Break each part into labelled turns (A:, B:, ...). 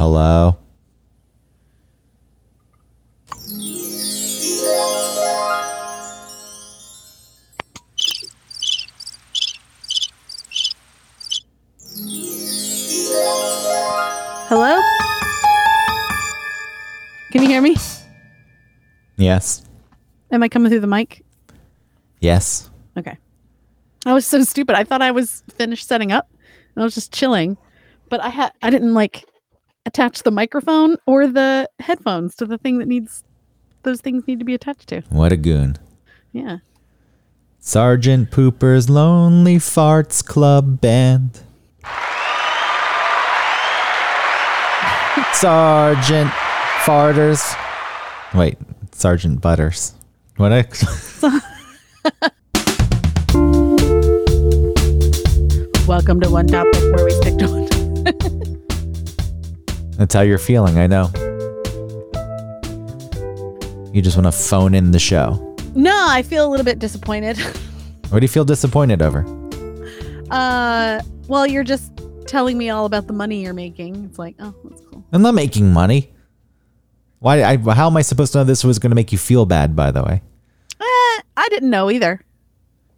A: Hello?
B: Hello? Can you hear me?
A: Yes.
B: Am I coming through the mic?
A: Yes.
B: Okay. I was so stupid. I thought I was finished setting up. I was just chilling, but I had I didn't like attach the microphone or the headphones to the thing that needs those things need to be attached to.
A: What a goon.
B: Yeah.
A: Sergeant Pooper's Lonely Farts Club Band. Sergeant Farters. Wait, Sergeant Butters. What? I,
B: Welcome to one topic where we stick to one.
A: That's how you're feeling, I know. You just want to phone in the show.
B: No, I feel a little bit disappointed.
A: What do you feel disappointed over?
B: Uh, well, you're just telling me all about the money you're making. It's like, oh, that's cool.
A: I'm not making money. Why? I, how am I supposed to know this was going to make you feel bad? By the way,
B: Eh, I didn't know either.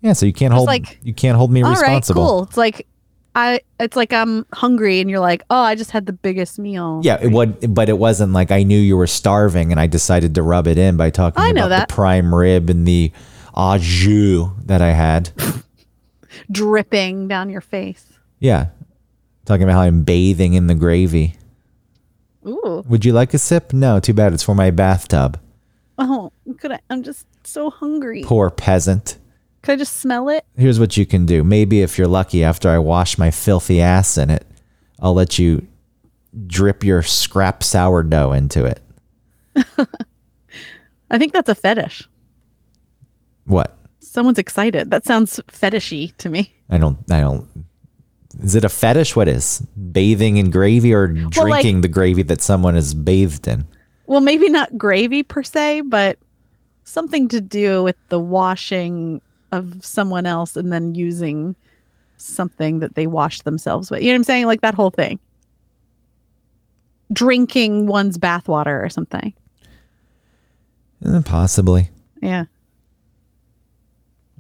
A: yeah. So you can't hold
B: like,
A: you can't hold me
B: All right,
A: responsible.
B: cool. It's like I it's like I'm hungry and you're like, "Oh, I just had the biggest meal."
A: Yeah, it would, but it wasn't like I knew you were starving and I decided to rub it in by talking
B: I
A: about
B: know that.
A: the prime rib and the au jus that I had.
B: dripping down your face.
A: yeah, talking about how I'm bathing in the gravy.
B: Ooh.
A: Would you like a sip? No, too bad. It's for my bathtub.
B: Oh, could I I'm just so hungry.
A: Poor peasant.
B: Could I just smell it?
A: Here's what you can do. Maybe if you're lucky, after I wash my filthy ass in it, I'll let you drip your scrap sourdough into it.
B: I think that's a fetish.
A: What?
B: Someone's excited. That sounds fetishy to me.
A: I don't. I don't. Is it a fetish? What is bathing in gravy or drinking
B: like-
A: the gravy that someone is bathed in?
B: Well, maybe not gravy per se, but something to do with the washing of someone else and then using something that they washed themselves with. You know what I'm saying? Like that whole thing. Drinking one's bathwater or something.
A: Eh, possibly.
B: Yeah.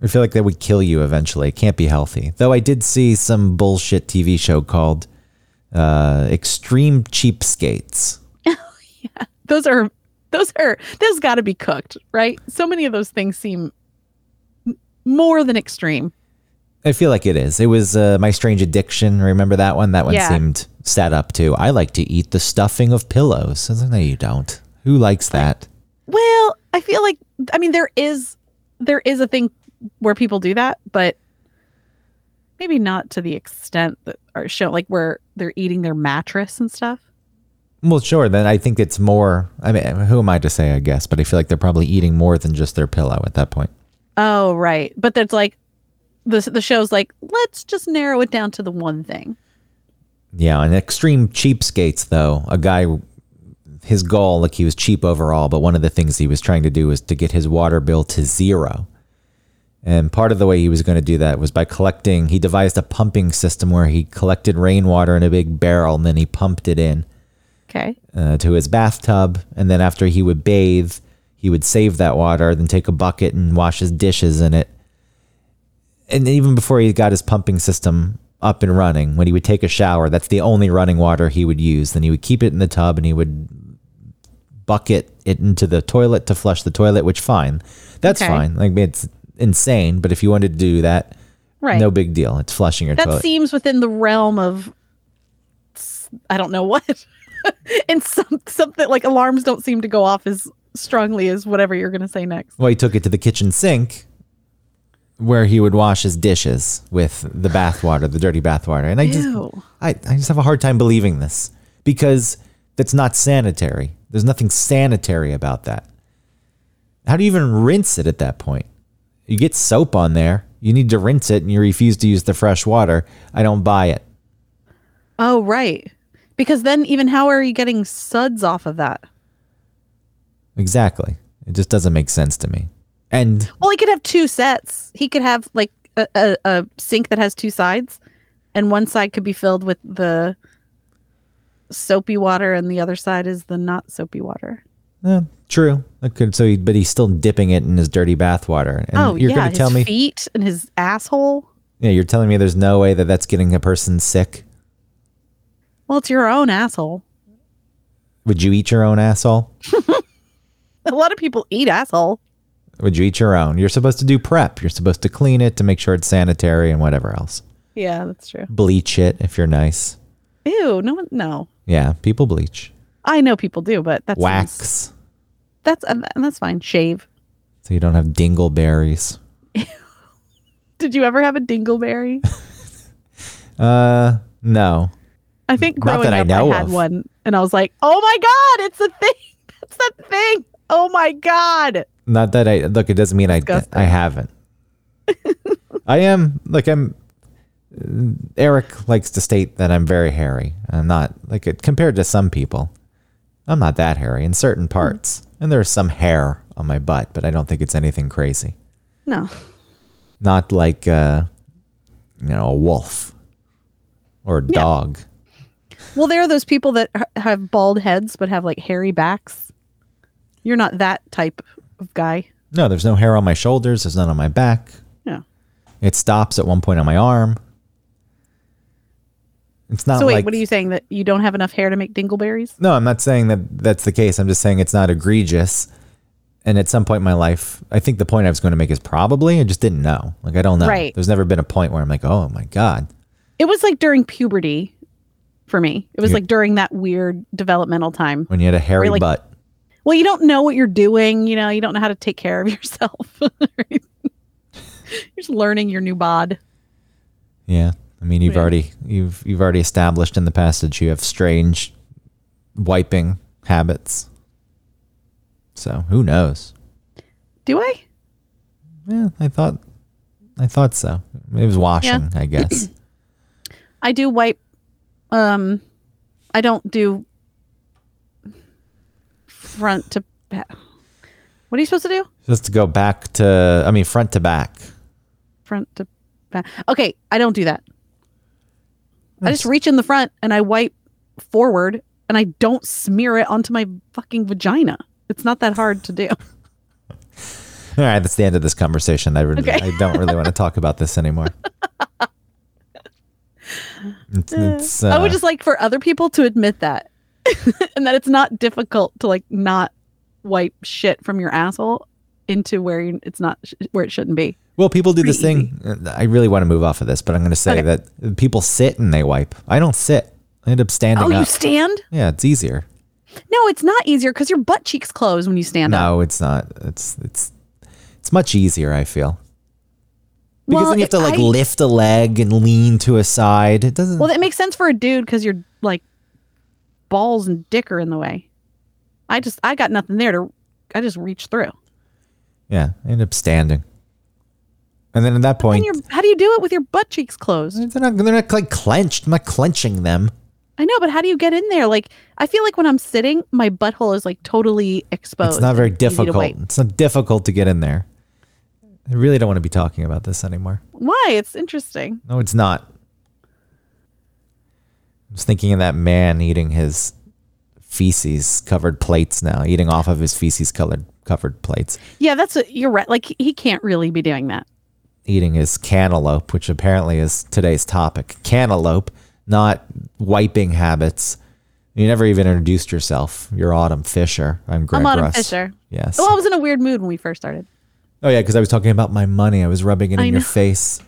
A: I feel like that would kill you eventually. It can't be healthy. Though I did see some bullshit TV show called uh, Extreme Cheapskates. Oh, yeah.
B: Those are those are those got to be cooked, right? So many of those things seem more than extreme.
A: I feel like it is. It was uh, My Strange Addiction. Remember that one? That one
B: Yeah.
A: seemed set up too. I like to eat the stuffing of pillows. I was like, No, you don't. Who likes that?
B: Well, I feel like I mean there is there is a thing where people do that, but maybe not to the extent that are shown like where they're eating their mattress and stuff.
A: Well, sure. Then I think it's more. I mean, who am I to say? I guess, but I feel like they're probably eating more than just their pillow at that point.
B: Oh, right. But that's like the the show's like let's just narrow it down to the one thing.
A: Yeah, and extreme cheapskates though. A guy, his goal, like he was cheap overall, but one of the things he was trying to do was to get his water bill to zero. And part of the way he was going to do that was by collecting. He devised a pumping system where he collected rainwater in a big barrel and then he pumped it in
B: Okay.
A: uh, to his bathtub. And then after he would bathe, he would save that water, then take a bucket and wash his dishes in it. And even before he got his pumping system up and running, when he would take a shower, that's the only running water he would use. Then he would keep it in the tub and he would bucket it into the toilet to flush the toilet, which fine. That's
B: Okay.
A: fine. Like it's insane, but if you wanted to do that,
B: Right.
A: no big deal. It's flushing your
B: that
A: toilet.
B: That seems within the realm of I don't know what. and some something like alarms don't seem to go off as strongly as whatever you're going to say next.
A: Well, he took it to the kitchen sink where he would wash his dishes with the bathwater, the dirty bathwater. And I just
B: Ew.
A: I, I just have a hard time believing this because that's not sanitary. There's nothing sanitary about that. How do you even rinse it at that point? You get soap on there. You need to rinse it and you refuse to use the fresh water. I don't buy it.
B: Oh, right. Because then even how are you getting suds off of that?
A: Exactly. It just doesn't make sense to me. And
B: Well, he could have two sets. He could have like a, a, a sink that has two sides, and one side could be filled with the soapy water and the other side is the not soapy water.
A: Yeah, true. That could, so, he, but he's still dipping it in his dirty bath water. And
B: oh
A: you're
B: yeah,
A: gonna
B: his
A: tell me,
B: feet and his asshole.
A: yeah, you're telling me there's no way that that's getting a person sick.
B: Well, it's your own asshole.
A: Would you eat your own asshole?
B: A lot of people eat asshole.
A: Would you eat your own? You're supposed to do prep. You're supposed to clean it to make sure it's sanitary and whatever else.
B: Yeah, that's true.
A: Bleach it if you're nice.
B: Ew, no one, no.
A: Yeah, people bleach.
B: I know people do, but that's
A: Wax.
B: That's and that's fine. Shave.
A: So you don't have dingleberries.
B: Did you ever have a dingleberry?
A: Uh, no.
B: I think
A: Not
B: growing
A: that I
B: up,
A: know
B: I had
A: of.
B: one, and I was like, "Oh my god, it's a thing! That's that thing! Oh my god!"
A: Not that I look. It doesn't mean I
B: Disgusting.
A: I haven't. I am like I'm. Eric likes to state that I'm very hairy. I'm not like it compared to some people. I'm not that hairy in certain parts, and there's some hair on my butt, but I don't think it's anything crazy.
B: No,
A: Not like uh, you know a wolf or a
B: Yeah.
A: dog.
B: well, there are those people that have bald heads but have like hairy backs. You're not that type of guy.
A: No, there's no hair on my shoulders. There's none on my back.
B: Yeah.
A: It stops at one point on my arm. It's not
B: so wait,
A: like
B: what are you saying that you don't have enough hair to make dingleberries?
A: No, I'm not saying that that's the case. I'm just saying it's not egregious. And at some point in my life, I think the point I was going to make is probably I just didn't know. Like I don't know.
B: Right.
A: There's never been a point where I'm like, oh my god.
B: It was like during puberty for me. It was
A: You-
B: like during that weird developmental time.
A: When you had a hairy
B: like-
A: butt.
B: Well, you don't know what you're doing. You know, you don't know how to take care of yourself. you're just learning your new bod.
A: Yeah. I mean, you've
B: Yeah.
A: already you've you've already established in the past that you have strange wiping habits. So who knows?
B: Do I?
A: Yeah, I thought I thought so. It was washing, I guess.
B: I do wipe. Um, I don't do front to back. What are you supposed to do?
A: Just to go back to I mean front to back.
B: Front to back. Okay, I don't do that. I just reach in the front and I wipe forward and I don't smear it onto my fucking vagina. It's not that hard to do.
A: All right, that's the end of this conversation. I really,
B: Okay.
A: I don't really want to talk about this anymore. It's, it's,
B: I would
A: uh,
B: just like for other people to admit that and that it's not difficult to like not wipe shit from your asshole into where you, it's not sh- where it shouldn't be.
A: well, people do this
B: pretty
A: thing. Uh, I really want to move off of this, but I'm going to say
B: Okay.
A: that people sit and they wipe. I don't sit. I end up standing
B: Oh, you stand?
A: yeah, it's easier.
B: No, it's not easier because your butt cheeks close when you stand up.
A: No, it's not. It's it's it's much easier. I feel because
B: Well,
A: then you have to like
B: I-
A: lift a leg and lean to a side. It doesn't.
B: Well, that makes sense for a dude because you're like balls and dick are in the way. I just I got nothing there to. I just reach through.
A: yeah, I end up standing, and then at that point,
B: how do you do it with your butt cheeks closed?
A: they're not. They're not like clenched. I'm not clenching them.
B: I know, but how do you get in there? Like I feel like when I'm sitting, my butthole is like totally exposed.
A: It's not very
B: and easy to
A: difficult. It's not difficult to get in there. I really don't want to be talking about this anymore.
B: Why? It's interesting.
A: No, it's not. I was thinking of that man eating his feces covered plates now, eating off of his feces colored covered plates,
B: Yeah, that's a, you're right. Like he can't really be doing that.
A: eating his cantaloupe, which apparently is today's topic. Cantaloupe, not wiping habits. You never even introduced yourself. You're Autumn Fisher. I'm Greg
B: I'm Autumn
A: Russ.
B: Fisher.
A: Yes.
B: Well, I was in a weird mood when we first started.
A: Oh yeah, because I was talking about my money. I was rubbing it in your face.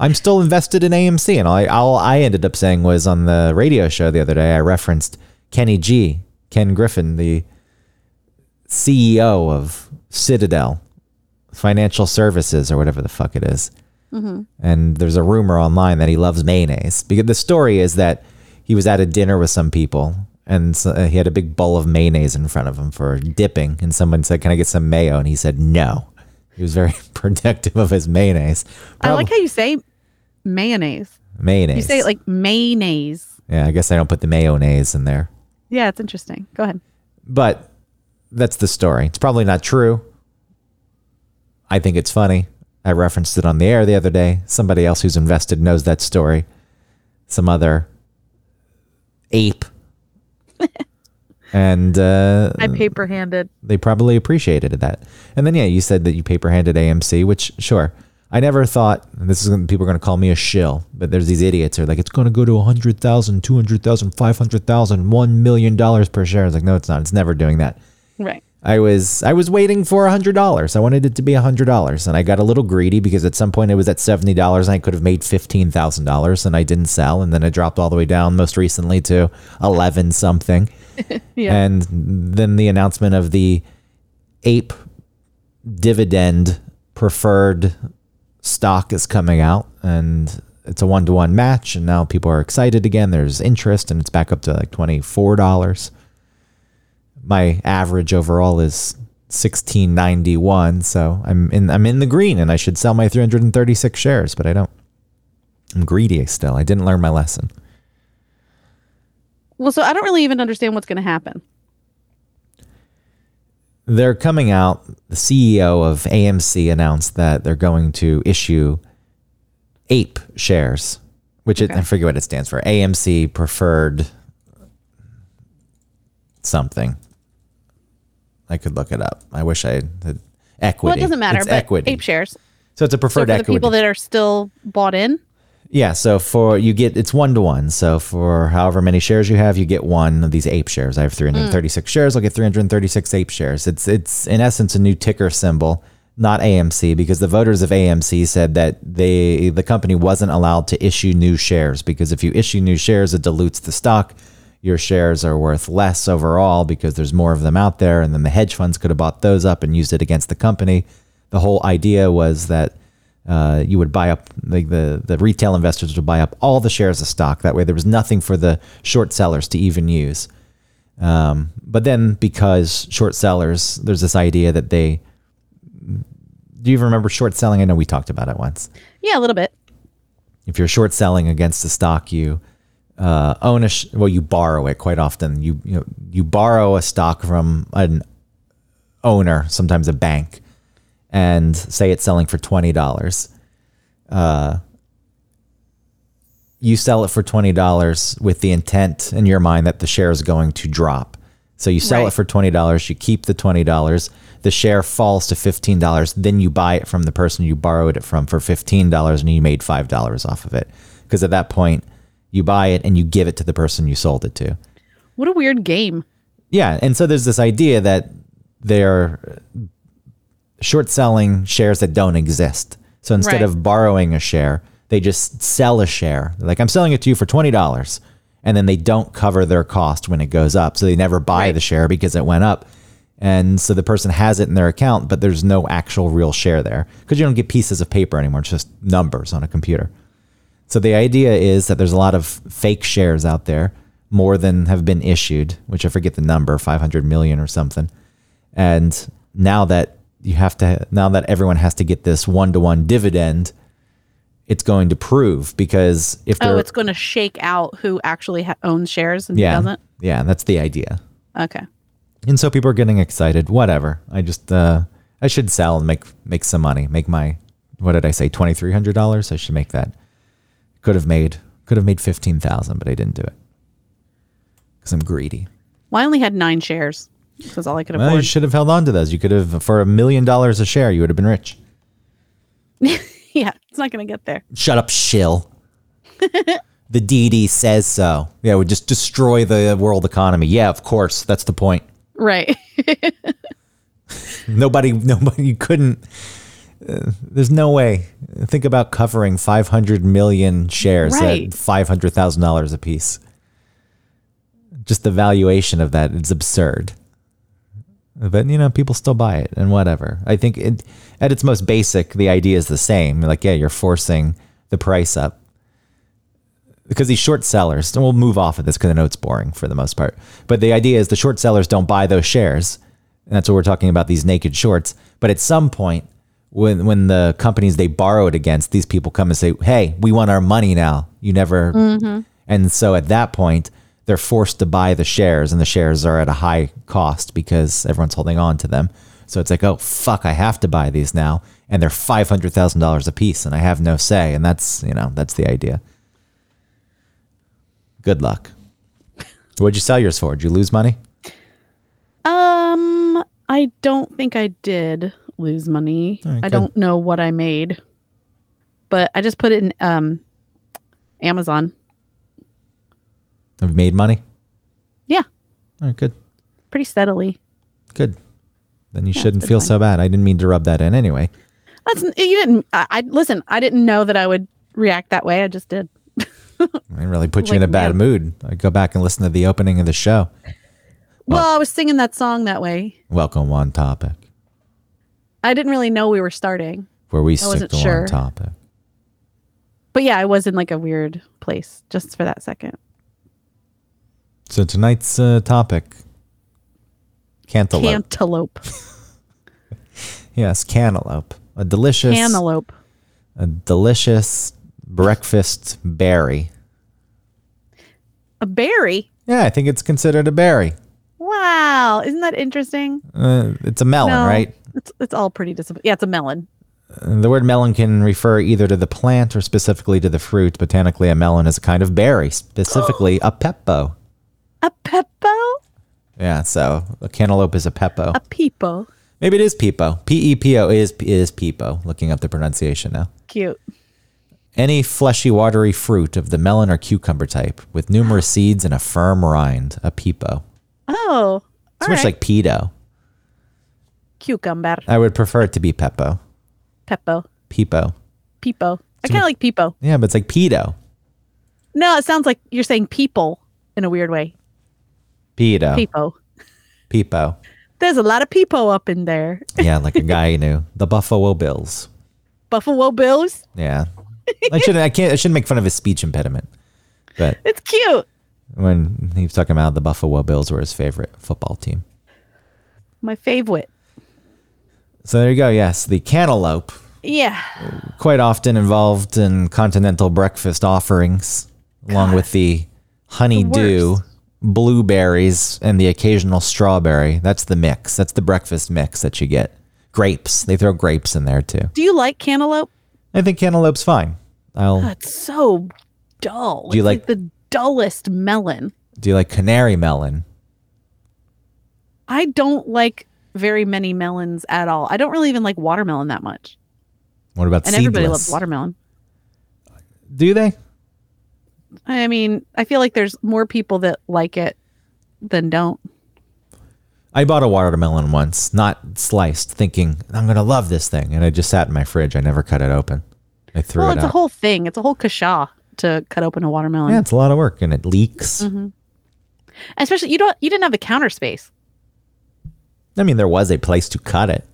A: I'm still invested in AMC, and all I, all I ended up saying was on the radio show the other day. I referenced Kenny G, Ken Griffin, the CEO of Citadel Financial Services or whatever the fuck it is. And there's a rumor online that he loves mayonnaise. Because the story is that he was at a dinner with some people and so, uh, he had a big bowl of mayonnaise in front of him for dipping. And someone said, Can I get some mayo? And he said, No. He was very protective of his mayonnaise.
B: I like how you say mayonnaise.
A: mayonnaise.
B: You say it like mayonnaise.
A: yeah, I guess I don't put the mayonnaise in there.
B: Yeah, it's interesting. Go ahead.
A: But that's the story. It's probably not true. I think it's funny. I referenced it on the air the other day. Somebody else who's invested knows that story. Some other ape. and uh,
B: I paper handed.
A: they probably appreciated that. And then yeah, you said that you paper handed AMC, which sure. I never thought and this is gonna, people are going to call me a shill, but there's these idiots who are like it's going to go to 100,000, 200,000, 500,000, 1 million dollars per share. I was like no, it's not. It's never doing that.
B: Right.
A: I was I was waiting for a hundred dollars. I wanted it to be a hundred dollars, and I got a little greedy because at some point it was at seventy dollars, and I could have made fifteen thousand dollars, and I didn't sell, and then it dropped all the way down most recently to eleven something,
B: Yeah.
A: and then the announcement of the ape dividend preferred stock is coming out, and it's a one to one match, and now people are excited again. There's interest, and it's back up to like twenty four dollars my average overall is 1691 so i'm in i'm in the green and i should sell my 336 shares but i don't i'm greedy still i didn't learn my lesson
B: well, so I don't really even understand what's going to happen.
A: They're coming out the ceo of amc announced that they're going to issue ape shares which it, i
B: Okay.
A: forget what it stands for amc preferred something i could look it up i wish i had equity
B: Well, it doesn't matter.
A: it's
B: but
A: equity
B: ape shares.
A: so it's a
B: So
A: preferred
B: for the people that are still bought in.
A: Yeah, so for you get it's one to one. So for however many shares you have, you get one of these ape shares. I have 336 mm. shares. I'll get 336 ape shares. It's it's in essence a new ticker symbol, not AMC, because the voters of AMC said that they the company wasn't allowed to issue new shares because if you issue new shares, it dilutes the stock. Your shares are worth less overall because there's more of them out there, and then the hedge funds could have bought those up and used it against the company. The whole idea was that uh, you would buy up like the the retail investors would buy up all the shares of stock. That way, there was nothing for the short sellers to even use. Um, but then, because short sellers, there's this idea that they. Do you even remember short selling? I know we talked about it once.
B: Yeah, a little bit.
A: If you're short selling against the stock, you uh, own a sh- well, you borrow it quite often. You you know you borrow a stock from an owner, sometimes a bank, and say it's selling for twenty dollars. Uh, you sell it for twenty dollars with the intent in your mind that the share is going to drop. So you sell
B: Right.
A: it for twenty dollars. You keep the twenty dollars. The share falls to fifteen dollars. Then you buy it from the person you borrowed it from for fifteen dollars, and you made five dollars off of it. Because at that point, you buy it and you give it to the person you sold it to.
B: What a weird game.
A: Yeah, and so there's this idea that they're short selling shares that don't exist. So instead
B: Right.
A: of borrowing a share, they just sell a share. They're like I'm selling it to you for twenty dollars, and then they don't cover their cost when it goes up. So they never buy
B: Right.
A: the share because it went up. And so the person has it in their account, but there's no actual real share there because you don't get pieces of paper anymore. It's just numbers on a computer. So the idea is that there's a lot of fake shares out there, more than have been issued, which I forget the number, 500 million or something. And now that you have to, now that everyone has to get this one to one dividend, it's going to prove because if
B: Oh, it's going to shake out who actually ha- owns shares and
A: yeah,
B: who doesn't.
A: yeah, that's the idea.
B: Okay.
A: And so people are getting excited. Whatever. I just, uh, I should sell and make make some money. Make my, what did I say, twenty three hundred dollars? I should make that. Could have made, could have made fifteen thousand, but I didn't do it because I'm greedy.
B: Well, I only had nine shares because all I could
A: Well, you should have held on to those. You could have, for a million dollars a share, you would have been rich.
B: yeah, it's not going to get there.
A: Shut up, shill. the DD says so. Yeah, it would just destroy the world economy. Yeah, of course. That's the point.
B: Right.
A: Nobody, nobody, you couldn't. Uh, there's no way. Think about covering 500 million shares
B: Right.
A: at $500,000 a piece. Just the valuation of that is absurd. But, you know, people still buy it and whatever. I think it, at its most basic, the idea is the same. Like, yeah, you're forcing the price up. Because these short sellers, and we'll move off of this because I know it's boring for the most part. But the idea is the short sellers don't buy those shares. And that's what we're talking about these naked shorts. But at some point, when when the companies they borrowed against, these people come and say, "Hey, we want our money now. You never." Mm-hmm. And so at that point, they're forced to buy the shares, and the shares are at a high cost because everyone's holding on to them. So it's like, oh fuck, I have to buy these now, and they're five hundred thousand dollars a piece, and I have no say. And that's you know that's the idea. Good luck. What'd you sell yours for? Did you lose money?
B: Um, I don't think I did lose money.
A: Right,
B: I
A: good.
B: don't know what I made, but I just put it in um Amazon.
A: Have you made money?
B: Yeah,
A: All right, good.
B: pretty steadily.
A: Good. Then you
B: Yeah,
A: shouldn't feel
B: fine.
A: so bad. I didn't mean to rub that in anyway.
B: That's you didn't. I, I listen. I didn't know that I would react that way. I just did.
A: I didn't really put you in a bad
B: man.
A: mood. I go back and listen to the opening of the show.
B: Well, I was singing that song that way.
A: Welcome on topic,
B: I didn't really know we were starting,
A: where we stick
B: wasn't
A: to
B: sure.
A: one topic.
B: but yeah, I was in like a weird place just for that second.
A: So tonight's uh, topic, cantaloupe.
B: Cantaloupe.
A: yes, cantaloupe. A delicious,
B: Cantaloupe.
A: a delicious breakfast berry.
B: A berry.
A: Yeah, I think it's considered a berry.
B: Wow, isn't that interesting?
A: Uh, it's a melon,
B: No,
A: right?
B: It's it's all pretty disappointing. Yeah, it's a melon.
A: Uh, The word melon can refer either to the plant or specifically to the fruit. Botanically, a melon is a kind of berry, specifically a peppo.
B: A peppo?
A: Yeah, so a cantaloupe is a peppo.
B: A peepo.
A: Maybe it is peepo. P E P O is is peepo. Looking up the pronunciation now.
B: Cute.
A: Any fleshy, watery fruit of the melon or cucumber type with numerous seeds and a firm rind, a peepo.
B: Oh.
A: It's much
B: right.
A: like pedo.
B: cucumber.
A: I would prefer it to be peppo.
B: Peppo.
A: Peepo.
B: Peepo. I kind of like peepo.
A: Yeah, but it's like pedo.
B: No, it sounds like you're saying people in a weird way.
A: Pedo.
B: Peepo.
A: Peepo.
B: There's a lot of peepo up in there.
A: Yeah, like a guy you knew. The Buffalo Bills.
B: Buffalo Bills.
A: Yeah. I shouldn't I can't I shouldn't make fun of his speech impediment. But
B: It's cute.
A: when he was talking about the Buffalo Bills were his favorite football team.
B: My favorite.
A: So there you go. Yes, the cantaloupe,
B: Yeah.
A: quite often involved in continental breakfast offerings, along with the honeydew,
B: worst.
A: Blueberries, and the occasional strawberry. That's the mix. That's the breakfast mix that you get. Grapes. They throw grapes in there too.
B: Do you like cantaloupe?
A: I think cantaloupe's fine. I'll.
B: That's so dull.
A: Do you
B: It's
A: like-
B: the dullest melon?
A: Do you like canary melon?
B: I don't like very many melons at all. I don't really even like watermelon that much.
A: What about
B: And
A: seedless?
B: everybody loves watermelon.
A: Do they?
B: I mean, I feel like there's more people that like it than don't.
A: I bought a watermelon once, not sliced, thinking I'm gonna love this thing, and I just sat in my fridge. I never cut it open. I threw it.
B: Well,
A: it
B: it's a whole thing. It's a whole kasha to cut open a watermelon.
A: yeah, it's a lot of work, and it leaks.
B: Mm-hmm. Especially you don't you didn't have the counter space.
A: I mean, there was a place to cut it.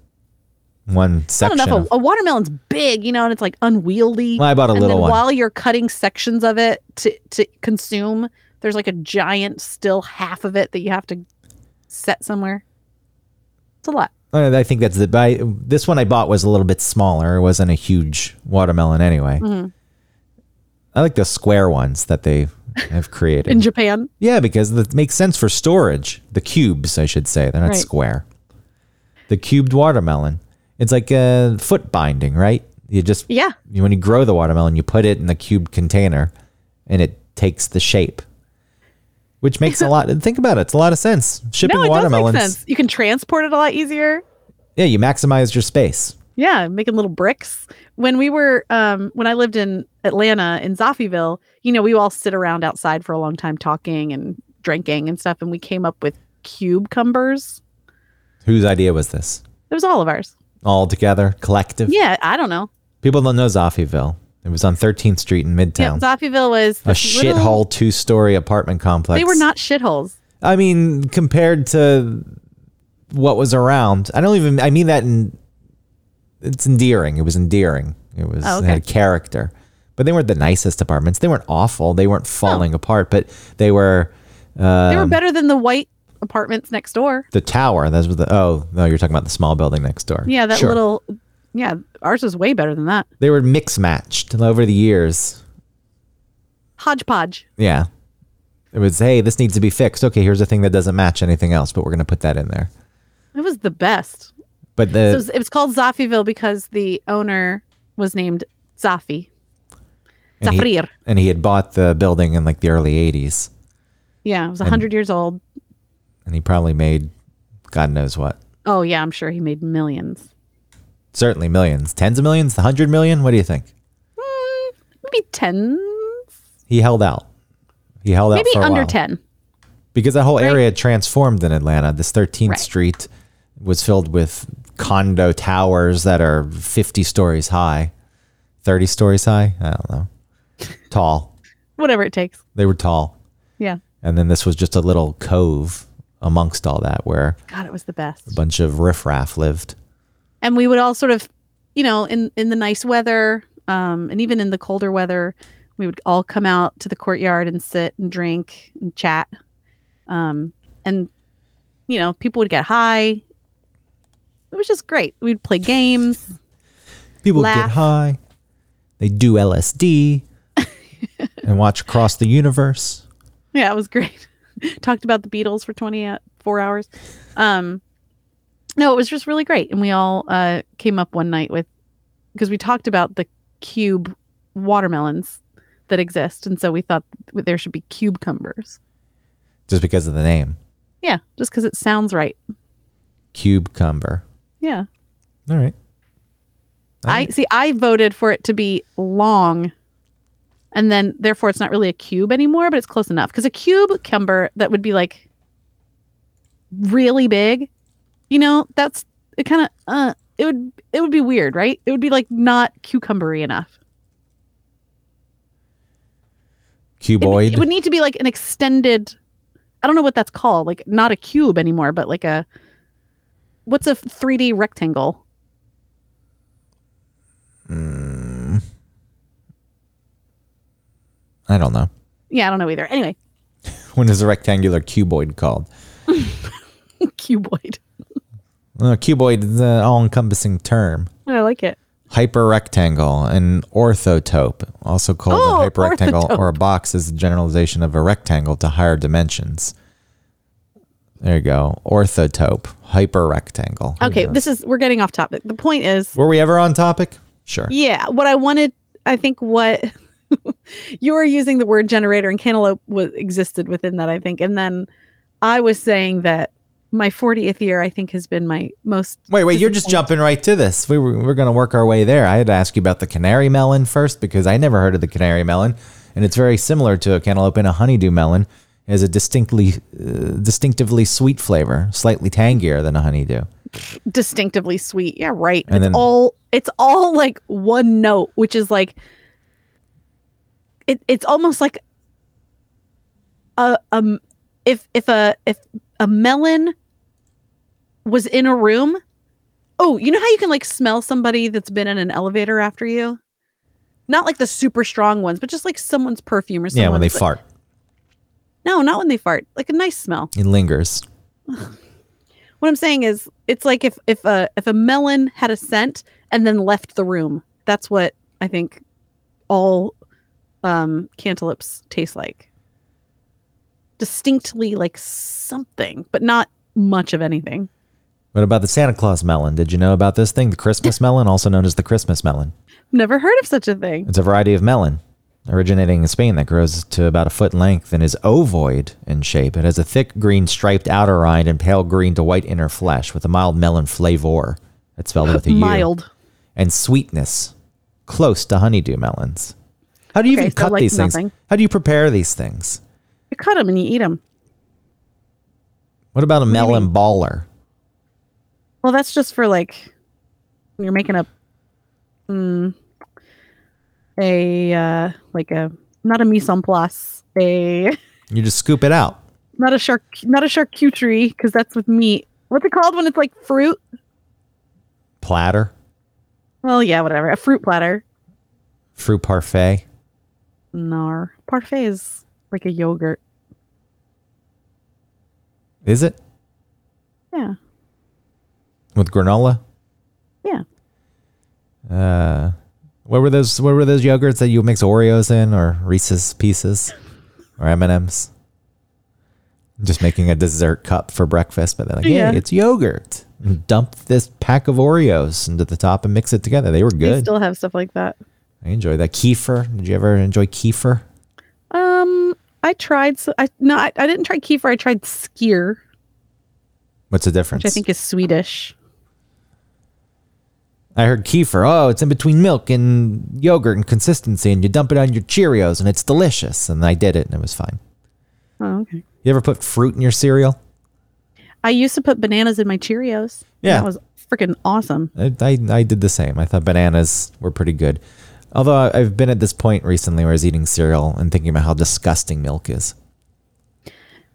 A: One
B: Not
A: section.
B: enough. A, a watermelon's big, you know, and it's like unwieldy.
A: Well, I bought a
B: and
A: little one.
B: while you're cutting sections of it to to consume, there's like a giant still half of it that you have to set somewhere. It's a lot.
A: Uh, I think that's the. I, this one I bought was a little bit smaller. It wasn't a huge watermelon anyway.
B: Mm-hmm.
A: I like the square ones that they have created.
B: In Japan,
A: yeah, because it makes sense for storage. The cubes, I should say. They're not
B: Right.
A: square. The cubed watermelon. It's like a foot binding, right? You just
B: yeah,
A: you, when you grow the watermelon, you put it in the cube container, and it takes the shape, which makes a lot. Think about it; it's a lot of sense. Shipping
B: no, it does
A: watermelons.
B: You can transport it a lot easier.
A: yeah, you maximize your space.
B: Yeah, making little bricks. When we were, um, when I lived in Atlanta in Zoffieville, you know, we all sit around outside for a long time talking and drinking and stuff, and we came up with cube cumbers.
A: Whose idea was this?
B: It was all of ours.
A: All together, collective.
B: Yeah, I don't know.
A: People don't know Zoffieville. It was on 13th Street in
B: Yeah,
A: Midtown.
B: Zoffieville was
A: a shithole two-story apartment complex.
B: They were not shitholes.
A: I mean, compared to what was around, I don't even. I mean that in. It's endearing. It was endearing. It was
B: Oh,
A: it had
B: okay.
A: character, but they weren't the nicest apartments. They weren't awful. They weren't falling apart, but they were. Uh,
B: They were better than the white apartments next door.
A: the tower. That was the. Oh no, you're talking about the small building next door.
B: Yeah, that
A: Sure.
B: little. Yeah, ours was way better than that.
A: They were mix matched over the years.
B: Hodgepodge.
A: Yeah. It was, hey, this needs to be fixed. Okay, here's a thing that doesn't match anything else, but we're going to put that in there.
B: It was the best.
A: But
B: So
A: the
B: it was, it was called Zoffieville because the owner was named Zaffi.
A: and he, and he had bought the building in like the early 80s.
B: Yeah, it was a hundred years old.
A: And he probably made God knows what.
B: Oh yeah, I'm sure he made millions.
A: Certainly millions, tens of millions, a hundred million. What do you think?
B: Mm, maybe tens.
A: He held out. He held out
B: maybe
A: for a
B: under
A: while.
B: ten.
A: because that whole area transformed in Atlanta. This 13th
B: Right.
A: Street was filled with condo towers that are 50 stories high, 30 stories high. I don't know. Tall.
B: Whatever it takes.
A: They were tall.
B: Yeah.
A: And then this was just a little cove amongst all that where
B: God, it was the best.
A: a bunch of riffraff lived.
B: and we would all sort of you know in in the nice weather um and even in the colder weather we would all come out to the courtyard and sit and drink and chat um and you know people would get high it was just great we'd play games
A: People
B: Laugh.
A: get high. They do LSD and watch across the universe.
B: yeah it was great talked about the beatles for 24 hours. Um no it was just really great. And we all uh came up one night with because we talked about the cube watermelons that exist. And so we thought there should be cube cumbers
A: Just because of the name.
B: yeah just because it sounds right.
A: Cube Cumber.
B: yeah.
A: All right.
B: i see i voted for it to be long and then therefore it's not really a cube anymore but it's close enough because a cube cumber that would be like really big you know that's it kind of uh it would it would be weird right it would be like not cucumbery enough It
A: Cuboid.
B: It would need to be like an extended. I don't know what that's called. Like not a cube anymore, but like a. What's a 3D rectangle?
A: I don't know.
B: Yeah, I don't know either. Anyway,
A: When is a rectangular cuboid called?
B: cuboid.
A: Uh, cuboid is an all-encompassing term.
B: I like it.
A: Hyperrectangle and orthotope, also called
B: Oh,
A: a hyperrectangle
B: orthotope.
A: or a box, is a generalization of a rectangle to higher dimensions. There you go. Orthotope, hyperrectangle.
B: Okay, this is we're getting off topic. The point is,
A: Were we ever on topic? Sure.
B: yeah, what I wanted. I think what you were using the word generator and cantaloupe was existed within that. I think, and then I was saying that my 40th year, I think, has been my most.
A: Wait, wait, you're just jumping right to this. We were, we're going to work our way there. I had to ask you about the canary melon first because I never heard of the canary melon, and it's very similar to a cantaloupe and a honeydew melon. It has a distinctly, uh, distinctively sweet flavor, slightly tangier than a honeydew.
B: distinctively sweet. Yeah, right.
A: And
B: it's
A: then-
B: all it's all like one note, which is like it, it's almost like a um if if a if a melon was in a room. Oh, you know how you can like smell somebody that's been in an elevator after you? Not like the super strong ones, but just like someone's perfume or something.
A: Yeah, when they fart,
B: No, not when they fart. Like a nice smell.
A: it lingers.
B: What I'm saying is, it's like if if a if a melon had a scent and then left the room. That's what I think all um, cantaloupes taste like. Distinctly like something, but not much of anything.
A: What about the Santa Claus melon? Did you know about this thing? The Christmas melon, also known as the Christmas melon.
B: Never heard of such a thing.
A: It's a variety of melon originating in Spain that grows to about a foot in length and is ovoid in shape. It has a thick green striped outer rind and pale green to white inner flesh with a mild melon flavor. That's spelled with a U.
B: Mild.
A: And sweetness, close to honeydew melons. How do you
B: Okay,
A: even
B: so
A: cut
B: like
A: these
B: nothing.
A: things? How do you prepare these things?
B: You cut them and you eat them.
A: What about a melon baller?
B: Well, that's just for like when you're making a mm, a uh, like a not a mise en place, a
A: You just scoop it out.
B: not a shark not a charcuterie because that's with meat. What's it called when it's like fruit?
A: Platter,
B: Well, yeah, whatever. A fruit platter.
A: fruit parfait.
B: Nar. Parfait is like a yogurt.
A: Is it?
B: Yeah.
A: With granola?
B: Yeah.
A: Uh, what were those? What were those yogurts that you mix Oreos in, or Reese's Pieces, or M and M's? Just making a dessert cup for breakfast, but they're like,
B: Yeah.
A: "Hey, it's yogurt." And dump this pack of Oreos into the top and mix it together. They were good.
B: They
A: good.
B: still have stuff like that.
A: I enjoy that kefir. Did you ever enjoy kefir?
B: Um, I tried. So I no, I, I didn't try kefir. I tried skyr.
A: What's the difference?
B: which I think is Swedish.
A: I heard kefir. Oh, it's in between milk and yogurt and consistency, and you dump it on your Cheerios, and it's delicious. And I did it, and it was fine.
B: Oh, okay.
A: You ever put fruit in your cereal?
B: I used to put bananas in my Cheerios.
A: Yeah.
B: that was freaking awesome.
A: I, I, I did the same. I thought bananas were pretty good. Although I've been at this point recently where I was eating cereal and thinking about how disgusting milk is.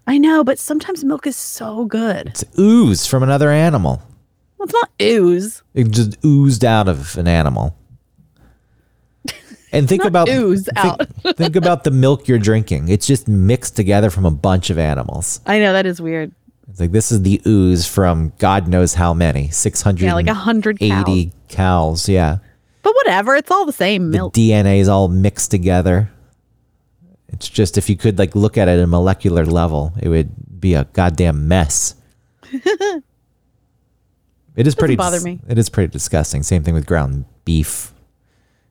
B: I know, but sometimes milk is so good.
A: It's ooze from another animal.
B: Well, it's not ooze.
A: It just oozed out of an animal. And think about
B: ooze
A: think,
B: out.
A: think about the milk you're drinking. It's just mixed together from a bunch of animals.
B: I know that is weird.
A: It's like this is the ooze from God knows how many, six hundred,
B: Yeah, like a hundred cows.
A: cows. Yeah,
B: But whatever, it's all the same
A: the
B: milk.
A: DNA is all mixed together. It's just if you could like look at it at a molecular level, it would be a goddamn mess. it is pretty
B: bother
A: dis-
B: me.
A: It is pretty disgusting. Same thing with ground beef.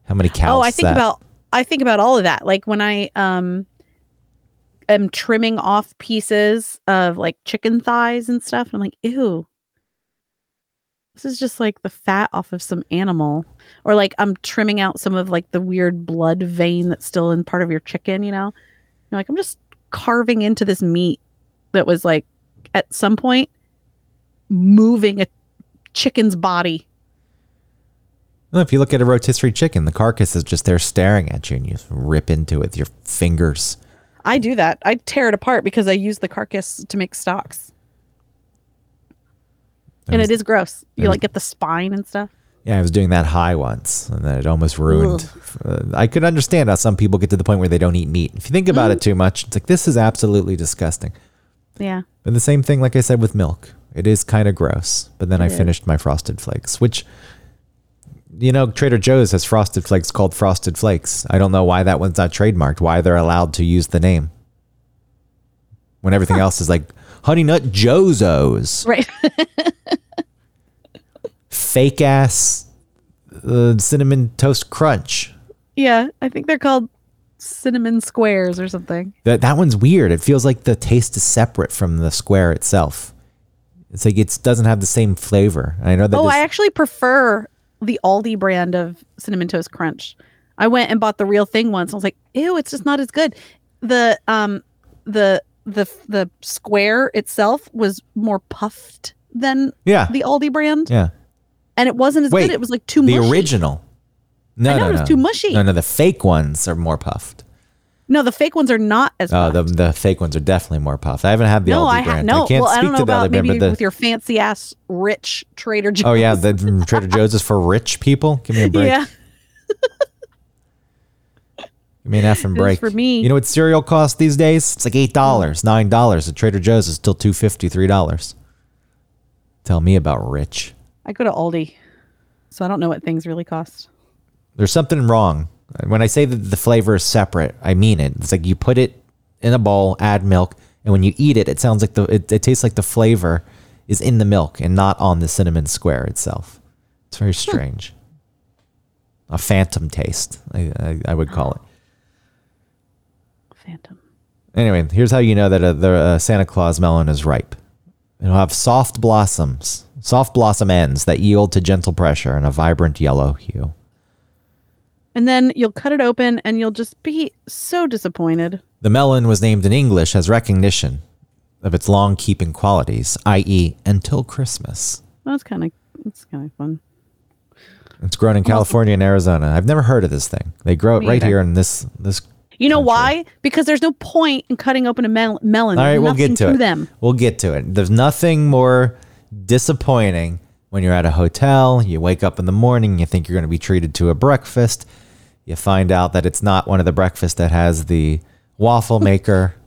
A: How many cows?
B: oh, I think
A: that?
B: about I think about all of that. Like when I um am trimming off pieces of like chicken thighs and stuff, and I'm like, ew. This is just like the fat off of some animal. Or like I'm trimming out some of like the weird blood vein that's still in part of your chicken, you know? You're like, I'm just carving into this meat that was like at some point moving a chicken's body.
A: Well, if you look at a rotisserie chicken, the carcass is just there staring at you, and you rip into it with your fingers.
B: I do that. I tear it apart because I use the carcass to make stocks.
A: I
B: And
A: was-
B: it is gross. You
A: was-
B: like get the spine and stuff.
A: Yeah, I was doing that high once, and then it almost ruined. Uh, I could understand how some people get to the point where they don't eat meat. If you think about
B: Mm.
A: it too much, it's like this is absolutely disgusting.
B: Yeah.
A: And the same thing, like I said, with milk, it is kind of gross. But then I
B: It is.
A: finished my frosted flakes, which, you know, Trader Joe's has frosted flakes called Frosted Flakes. I don't know why that one's not trademarked. Why they're allowed to use the name when everything else is like Honey Nut Jozos.
B: Right.
A: fake ass uh, cinnamon toast crunch.
B: yeah. I think they're called cinnamon squares or something.
A: That that one's weird. It feels like the taste is separate from the square itself. It's like it doesn't have the same flavor. I know that.
B: Oh,
A: this-
B: I actually prefer the Aldi brand of cinnamon toast crunch. I went and bought the real thing once. I was like, ew, it's just not as good. The um the the the square itself was more puffed than
A: yeah,
B: the Aldi brand.
A: yeah.
B: And it wasn't as
A: Wait,
B: good. It was like too
A: the
B: mushy.
A: The original. No,
B: I know
A: no,
B: it was
A: no.
B: too mushy.
A: No, no, the fake ones are more puffed.
B: No, the fake ones are not as
A: Oh, the
B: puffed.
A: the fake ones are definitely more puffed. I haven't had the
B: no,
A: Aldi
B: I ha-
A: brand.
B: no.
A: I can't
B: well, I
A: speak
B: don't know
A: to the
B: about
A: brand,
B: maybe
A: the
B: with your fancy ass rich Trader Joe's.
A: oh yeah, the Trader Joe's is for rich people. Give me a break.
B: yeah.
A: Give me an effing break.
B: for me.
A: You know what cereal costs these days? It's like eight dollars, nine dollars. At Trader Joe's is still two fifty, three dollars. Tell me about rich.
B: I go to Aldi, so I don't know what things really cost.
A: There's something wrong. When I say that the flavor is separate, I mean it. It's like you put it in a bowl, add milk, and when you eat it, it sounds like the it, it tastes like the flavor is in the milk and not on the cinnamon square itself. It's very strange. A phantom taste, I, I, I would call it.
B: Phantom.
A: Anyway, here's how you know that a, the uh, Santa Claus melon is ripe. It'll have soft blossoms, soft blossom ends that yield to gentle pressure and a vibrant yellow hue.
B: And then you'll cut it open and you'll just be so disappointed.
A: The melon was named in English as recognition of its long keeping qualities, i.e., until Christmas.
B: That's kind of that's kind of fun.
A: It's grown in California and Arizona. I've never heard of this thing. They grow it
B: Me
A: right
B: either.
A: here in this this.
B: You know why? Because there's no point in cutting open a mel- melon.
A: All right, we'll get
B: nothing
A: to it.
B: them.
A: We'll get to it. There's nothing more disappointing when you're at a hotel. You wake up in the morning, you think you're going to be treated to a breakfast. You find out that it's not one of the breakfasts that has the waffle maker.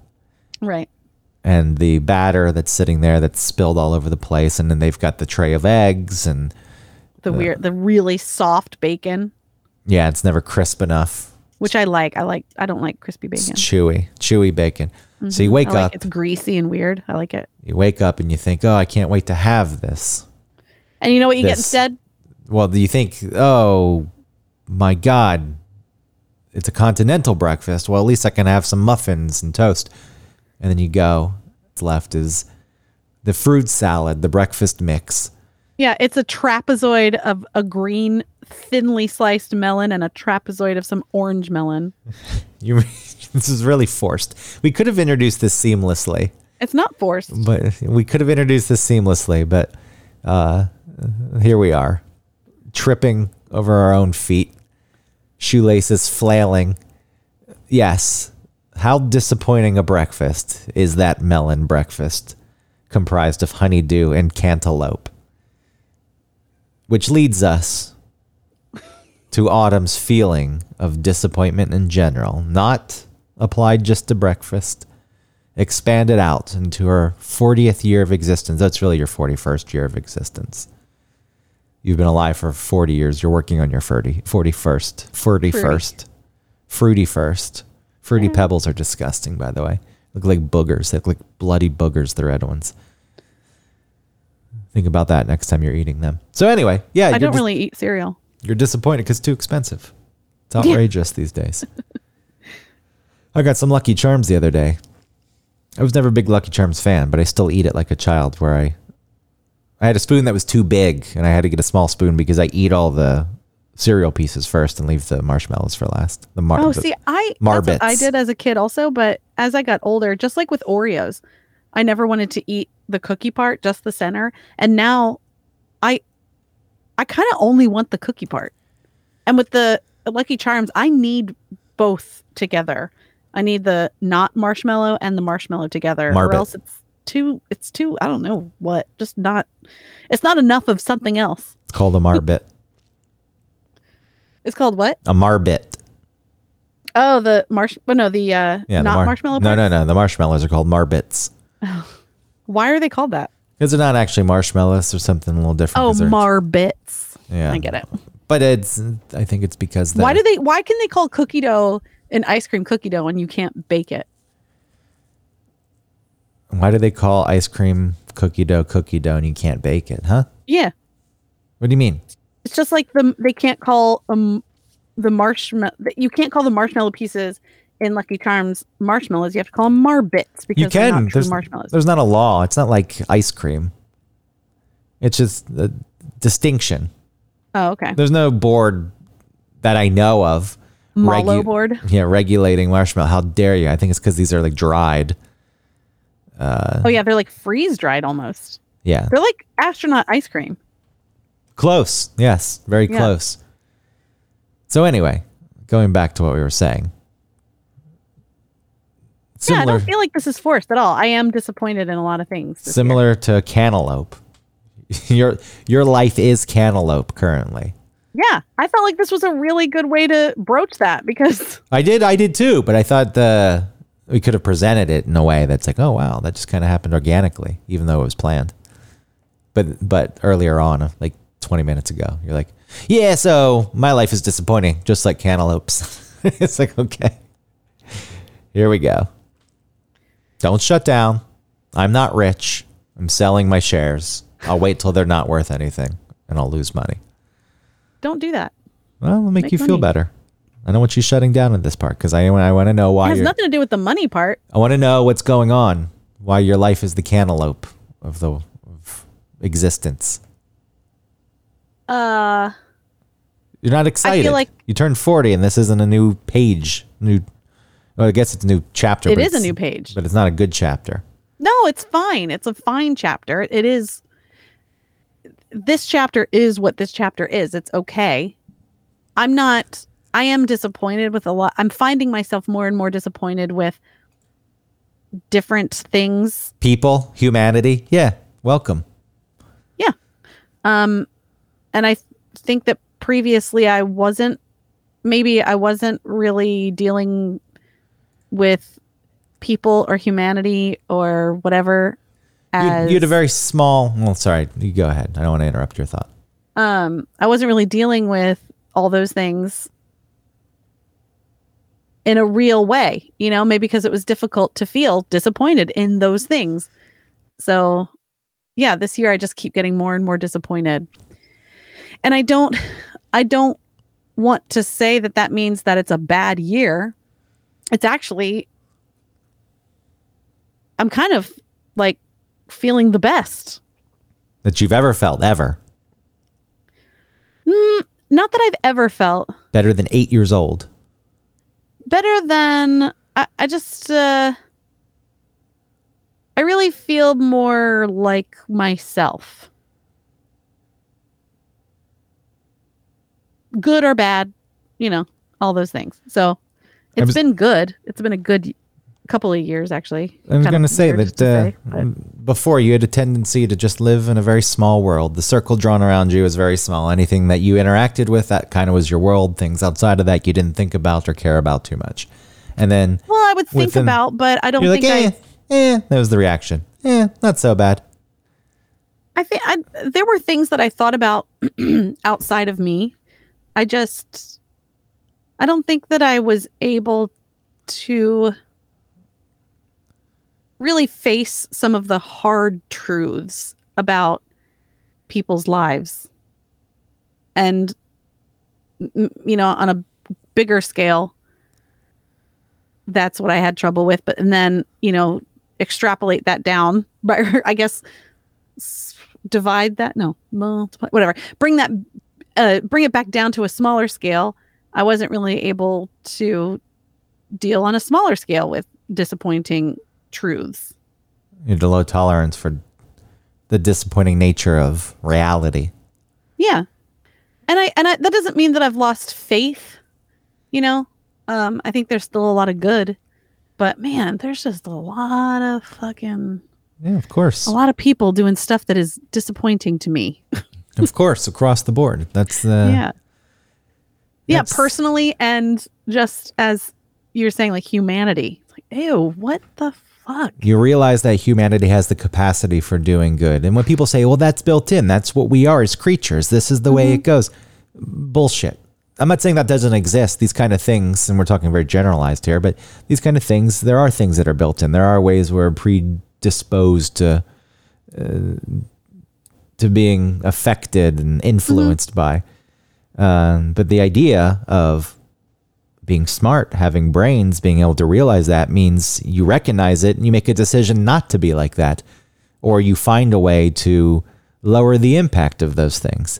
B: Right.
A: and the batter that's sitting there that's spilled all over the place and then they've got the tray of eggs and
B: The weird, the really soft bacon,
A: yeah it's never crisp enough
B: which I like. I like. I don't like crispy
A: it's
B: bacon.
A: chewy chewy bacon so you mm-hmm. wake
B: I like
A: up
B: it's greasy and weird. I like it.
A: you wake up and you think oh i can't wait to have this
B: And you know what you get instead?
A: well do you think oh my god it's a continental breakfast. Well, at least I can have some muffins and toast. And then you go. What's left is the fruit salad, the breakfast mix.
B: Yeah, it's a trapezoid of a green, thinly sliced melon and a trapezoid of some orange melon.
A: You, this is really forced. We could have introduced this seamlessly,
B: It's not forced.
A: but we could have introduced this seamlessly, but uh, here we are, tripping over our own feet, shoelaces flailing. Yes, how disappointing a breakfast is that melon breakfast comprised of honeydew and cantaloupe? Which leads us to Autumn's feeling of disappointment in general, not applied just to breakfast, expanded out into her 40th year of existence. That's really your 41st year of existence. You've been alive for 40 years. You're working on your 30, 41st, 41st, fruity first. Fruity pebbles are disgusting, by the way. Look like boogers. They look like bloody boogers, the red ones. Think about that next time you're eating them. So anyway, yeah,
B: I don't
A: dis-
B: really eat cereal.
A: You're disappointed because it's too expensive. It's outrageous these days. I got some Lucky Charms the other day. I was never a big Lucky Charms fan, but I still eat it like a child. Where I, I had a spoon that was too big, and I had to get a small spoon because I eat all the cereal pieces first and leave the marshmallows for last. The mar-
B: Oh,
A: the-
B: see, I what I did as a kid also, but as I got older, just like with Oreos, I never wanted to eat the cookie part, just the center. And now I I kind of only want the cookie part. And with the Lucky Charms, I need both together. I need the not marshmallow and the marshmallow together. Or else it's too it's too I don't know what. Just not it's not enough of something else.
A: it's called a marbit.
B: It's called what?
A: a marbit.
B: Oh, the marsh oh no, the uh
A: Yeah, the
B: not
A: mar-
B: marshmallow
A: No,
B: part?
A: no, no. The marshmallows are called marbits
B: Why are they called that?
A: Because they're not actually marshmallows. They're something a little different.
B: Oh,
A: 'cause they're-
B: marbits.
A: yeah,
B: I get it.
A: But it's. I think it's because
B: Why do they? Why can they call cookie dough an ice cream cookie dough and you can't bake it?
A: Why do they call ice cream cookie dough cookie dough and you can't bake it, huh?
B: Yeah,
A: What do you mean?
B: it's just like the they can't call um the marshmallow. You can't call the marshmallow pieces in Lucky Charms marshmallows. You have to call them marbits because
A: You
B: they're not
A: There's,
B: marshmallows.
A: there's not a law. It's not like ice cream. It's just a distinction.
B: Oh, okay.
A: There's no board that I know of.
B: Mallow
A: regu-
B: board.
A: Yeah, regulating marshmallow. How dare you? I think it's because these are like dried.
B: Uh, oh yeah, they're like freeze dried almost.
A: Yeah.
B: They're like astronaut ice cream.
A: Close. Yes, very
B: Yeah.
A: close. So anyway, going back to what we were saying.
B: Yeah, I don't feel like this is forced at all. I am disappointed in a lot of things. this year.
A: similar to cantaloupe. your your life is cantaloupe currently.
B: Yeah, I felt like this was a really good way to broach that because
A: I did, I did too, but I thought the we could have presented it in a way that's like, oh wow, that just kind of happened organically, even though it was planned. But but earlier on, like twenty minutes ago, you're like, yeah, so my life is disappointing, just like cantaloupes. it's like okay, here we go. Don't shut down. I'm not rich. I'm selling my shares. I'll wait till they're not worth anything, and I'll lose money.
B: don't do that.
A: Well, it'll make,
B: Make
A: you feel better. I don't want you shutting down at this part because I, I want to know why.
B: It has
A: you're.
B: nothing to do with the money part.
A: I want to know what's going on. Why your life is the cantaloupe of the of existence.
B: Uh,
A: You're not excited.
B: I feel like-
A: you turned forty, and this isn't a new page. New. Well, I guess it's a new chapter.
B: it is a new page.
A: but it's not a good chapter.
B: No, it's fine. It's a fine chapter. It is. This chapter is what this chapter is. It's okay. I'm not. I am disappointed with a lot. I'm finding myself more and more disappointed with different things.
A: People, humanity. Yeah, welcome. Yeah.
B: Um, and I th- think that previously I wasn't. Maybe I wasn't really dealing with people or humanity or whatever.
A: You, you had a very small. Well, sorry. You go ahead. I don't want to interrupt your thought.
B: um i wasn't really dealing with all those things in a real way you know maybe because it was difficult to feel disappointed in those things so yeah this year i just keep getting more and more disappointed and i don't i don't want to say that that means that it's a bad year. It's actually, I'm kind of like feeling the best.
A: that you've ever felt ever.
B: Not that I've ever felt
A: Better than eight years old.
B: better than I, I just uh I really feel more like myself. Good or bad, you know, all those things. So it's
A: was-
B: been good. It's been a good couple of years actually.
A: I was going to say that
B: to
A: uh,
B: say,
A: before you had a tendency to just live in a very small world. The circle drawn around you was very small. Anything that you interacted with, that kind of was your world. Things outside of that you didn't think about or care about too much. And then
B: well, I would think
A: within-
B: about, but I don't
A: you're like,
B: think
A: eh,
B: I
A: eh. That was the reaction. Eh, not so bad.
B: I think I, there were things that I thought about outside of me. I just, I don't think that I was able to really face some of the hard truths about people's lives. And, you know, on a bigger scale, that's what I had trouble with. But, and then, you know, extrapolate that down, but I guess divide that no multiply whatever bring that uh bring it back down to a smaller scale i wasn't really able to deal on a smaller scale with disappointing truths
A: You had a low tolerance for the disappointing nature of reality.
B: yeah and i and I, that doesn't mean that i've lost faith you know um i think there's still a lot of good but man there's just a lot of fucking
A: Yeah, of course.
B: a lot of people doing stuff that is disappointing to me
A: of course, across the board. That's the
B: yeah yeah
A: That's-
B: personally and just as you're saying like humanity it's like ew what the fuck
A: you realize that humanity has the capacity for doing good. And when people say, well, that's built in, that's what we are as creatures, this is the way it goes. Bullshit. I'm not saying that doesn't exist, these kind of things, and we're talking very generalized here, but these kind of things, there are things that are built in. There are ways we're predisposed to uh, to being affected and influenced by. Um, but the idea of being smart, having brains, being able to realize that means you recognize it and you make a decision not to be like that, or you find a way to lower the impact of those things.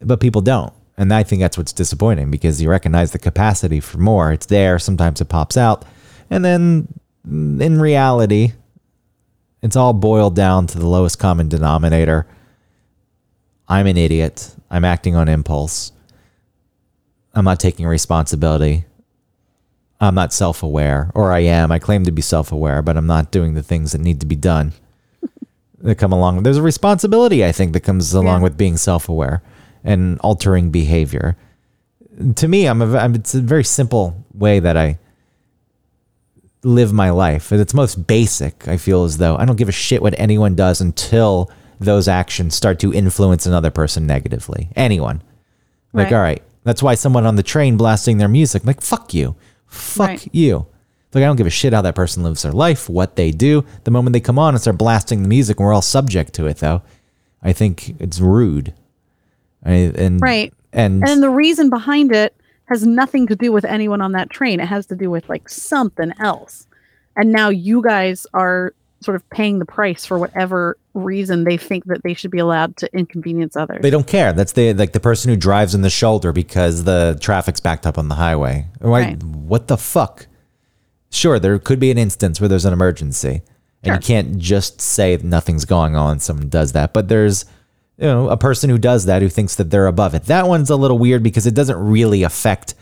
A: But people don't. And I think that's what's disappointing because you recognize the capacity for more. It's there. Sometimes it pops out. And then in reality, it's all boiled down to the lowest common denominator. I'm an idiot. I'm acting on impulse. I'm not taking responsibility. I'm not self aware, or I am. I claim to be self aware, but I'm not doing the things that need to be done that come along. There's a responsibility, I think, that comes along
B: Yeah.
A: with being self aware and altering behavior. To me, I'm a, I'm, it's a very simple way that I live my life. At its most basic, I feel as though I don't give a shit what anyone does until those actions start to influence another person negatively. Anyone. Like,
B: Right.
A: all right, that's why someone on the train blasting their music, like, fuck you. Fuck
B: Right.
A: you. Like, I don't give a shit how that person lives their life, what they do. The moment they come on and start blasting the music, and we're all subject to it, though, I think it's rude. I, and,
B: Right.
A: And,
B: and the reason behind it has nothing to do with anyone on that train it has to do with like something else and now you guys are sort of paying the price for whatever reason they think that they should be allowed to inconvenience others
A: They don't care. That's the like the person who drives in the shoulder because the traffic's backed up on the highway. Why-
B: Right.
A: What the fuck? Sure, there could be an instance where there's an emergency, and you can't just say nothing's going on. Someone does that, but there's you know a person who does that who thinks that they're above it. That one's a little weird because it doesn't really affect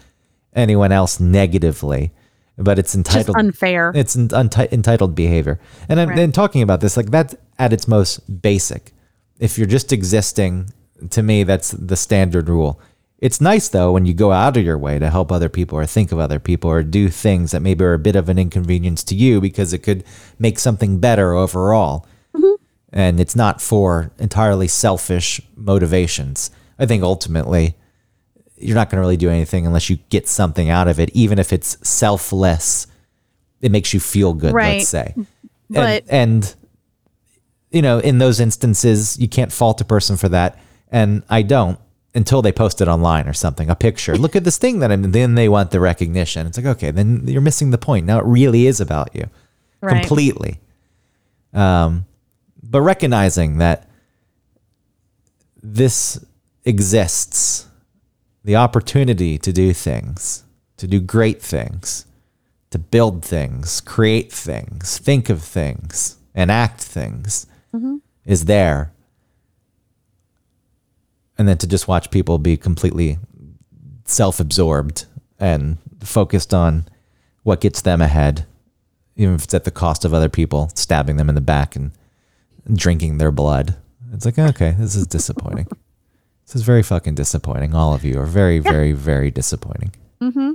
A: anyone else negatively, but it's
B: just
A: entitled
B: unfair
A: it's unti- entitled behavior. And I'm
B: Right.
A: and talking about this, like that's at its most basic. If you're just existing, to me, that's the standard rule. It's nice though when you go out of your way to help other people or think of other people or do things that maybe are a bit of an inconvenience to you because it could make something better overall. Mm-hmm. And it's not for entirely selfish motivations. I think ultimately you're not going to really do anything unless you get something out of it, even if it's selfless. It makes you feel good,
B: Right.
A: let's say.
B: But-
A: and, and you know, in those instances, you can't fault a person for that, and I don't. until they post it online or something, a picture. Look at this thing that I'm. Then they want the recognition. It's like okay, then you're missing the point. Now it really is about you
B: Right.
A: completely. Um, but recognizing that this exists, the opportunity to do things, to do great things, to build things, create things, think of things, enact things, mm-hmm. is there. And then to just watch people be completely self absorbed and focused on what gets them ahead even if it's at the cost of other people stabbing them in the back and drinking their blood. It's like, okay, this is disappointing. this is very fucking disappointing. All of you are very, very, very disappointing. Mm-hmm.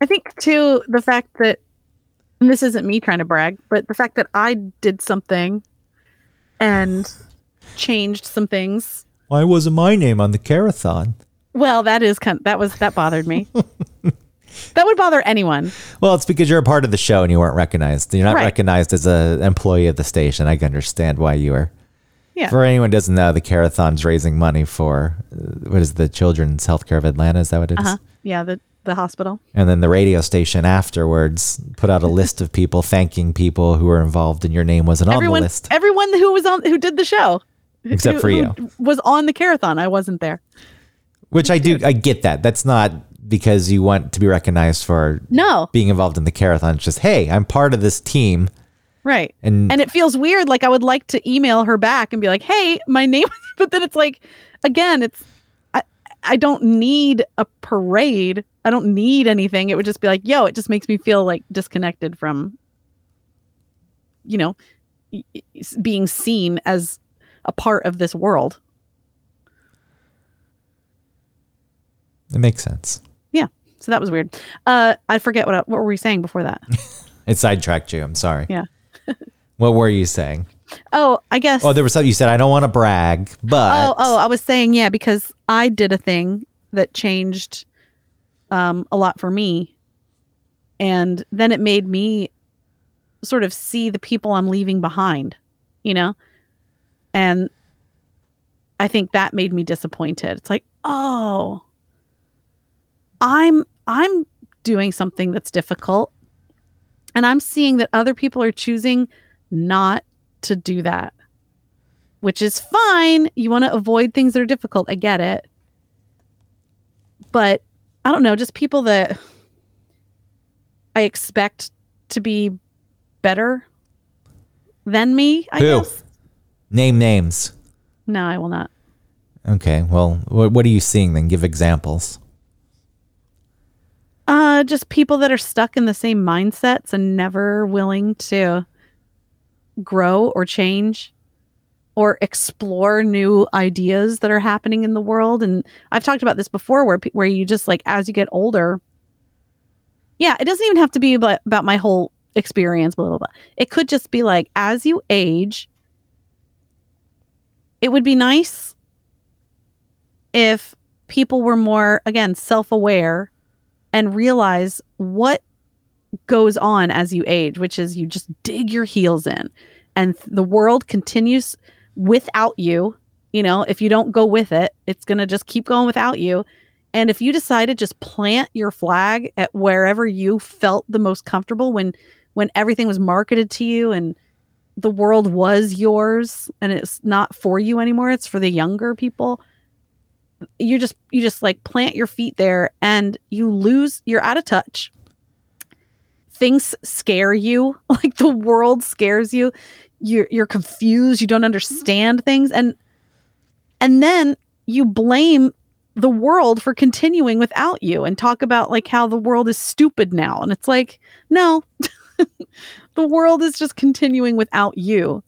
B: I think too the fact that and this isn't me trying to brag, but the fact that I did something and changed some things.
A: Why wasn't my name on the carathon?
B: Well, that is kind that was that bothered me. that would bother anyone.
A: Well, it's because you're a part of the show and you weren't recognized. You're not
B: Right.
A: recognized as an employee of the station. I can understand why you were.
B: Yeah.
A: For anyone who doesn't know, the Carathon's raising money for uh, what is the Children's Healthcare of Atlanta? Is that what it is?
B: Uh-huh. Yeah, the the hospital.
A: And then the radio station afterwards put out a list of people thanking people who were involved, and your name wasn't on the list.
B: everyone who was on who did the show.
A: Except
B: who-
A: for you.
B: Was on the carathon. I wasn't there.
A: Which I do, I get that. That's not because you want to be recognized for
B: No.
A: being involved in the Carathon. It's just, hey, I'm part of this team.
B: Right.
A: And,
B: and it feels weird like i would like to email her back and be like hey my name but then it's like again it's i i don't need a parade i don't need anything it would just be like yo it just makes me feel like disconnected from you know being seen as a part of this world
A: it makes sense.
B: yeah so that was weird uh i forget what I, what were we saying before that
A: It sidetracked you. I'm sorry.
B: yeah
A: What were you saying?
B: oh i guess
A: Oh, there was something you said, I don't want to brag, but.
B: Oh, oh, I was saying, yeah, because I did a thing that changed um, a lot for me. And then it made me sort of see the people I'm leaving behind, you know? And I think that made me disappointed. It's like, oh, I'm I'm doing something that's difficult. And I'm seeing that other people are choosing not to do that which is fine. You want to avoid things that are difficult. I get it. But I don't know, just people that I expect to be better than me, I
A: Who?
B: guess.
A: Name names.
B: No, I will not.
A: Okay. Well, what, what are you seeing then? Give examples.
B: Just people that are stuck in the same mindsets and never willing to grow or change or explore new ideas that are happening in the world. And I've talked about this before where where you just like as you get older yeah it doesn't even have to be about, about my whole experience blah blah blah. It could just be like as you age it would be nice if people were more again self-aware and realize what goes on as you age, which is you just dig your heels in and the world continues without you. You know, if you don't go with it, it's going to just keep going without you. And if you decide to just plant your flag at wherever you felt the most comfortable when when everything was marketed to you and the world was yours and it's not for you anymore, it's for the younger people you just you just like plant your feet there and you lose you're out of touch. Things scare you like the world scares you. You're you're confused. You don't understand things. And and then you blame the world for continuing without you and talk about like how the world is stupid now. And it's like no the world is just continuing without you.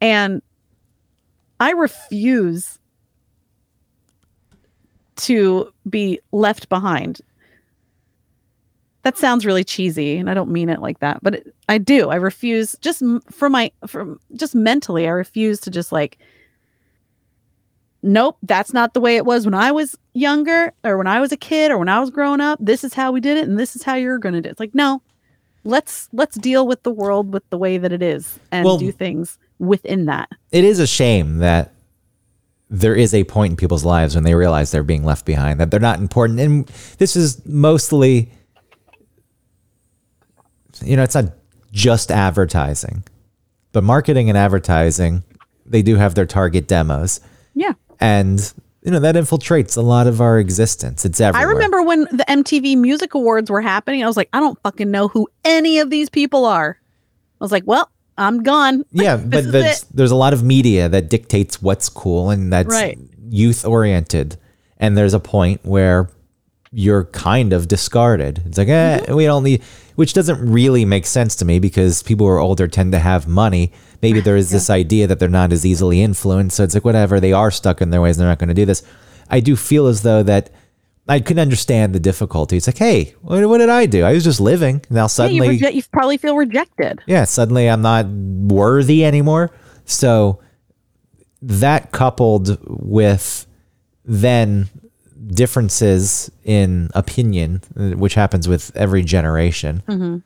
B: And i refuse to be left behind. That sounds really cheesy, and I don't mean it like that, but it, I do. I refuse just for my from just mentally. I refuse to just like, nope, that's not the way it was when I was younger, or when I was a kid, or when I was growing up. This is how we did it, and this is how you're going to do it. It's like no, let's let's deal with the world with the way that it is, and
A: Well-
B: do things within that.
A: It is a shame that there is a point in people's lives when they realize they're being left behind, that they're not important. And this is mostly, you know, it's not just advertising, but marketing and advertising, they do have their target demos.
B: Yeah.
A: And, you know, that infiltrates a lot of our existence. It's everywhere.
B: I remember when the MTV Music Awards were happening. I was like, I don't fucking know who any of these people are. I was like, well, I'm gone.
A: Yeah, but there's, there's a lot of media that dictates what's cool and that's
B: Right.
A: youth oriented. And there's a point where you're kind of discarded. It's like, eh,
B: Mm-hmm.
A: we don't need, which doesn't really make sense to me because people who are older tend to have money. Maybe there is this idea that they're not as easily influenced. So it's like, whatever, they are stuck in their ways. They're not going to do this. I do feel as though that I couldn't understand the difficulty. It's like, hey, what, what did I do? I was just living. Now
B: Yeah, you,
A: suddenly,
B: you probably feel rejected.
A: yeah, suddenly I'm not worthy anymore. So that coupled with then differences in opinion, which happens with every generation, mm-hmm.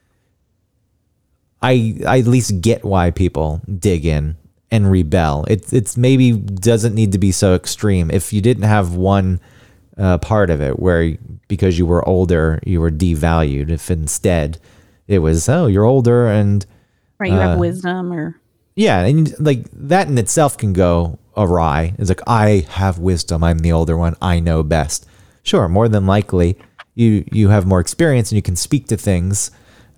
A: I I at least get why people dig in and rebel. It it's maybe doesn't need to be so extreme. If you didn't have one uh, part of it where because you were older you were devalued, if instead it was oh you're older and
B: Right. You
A: Uh,
B: have wisdom or
A: yeah, and like that in itself can go awry. It's like I have wisdom. I'm the older one. I know best. Sure, more than likely, you you have more experience and you can speak to things,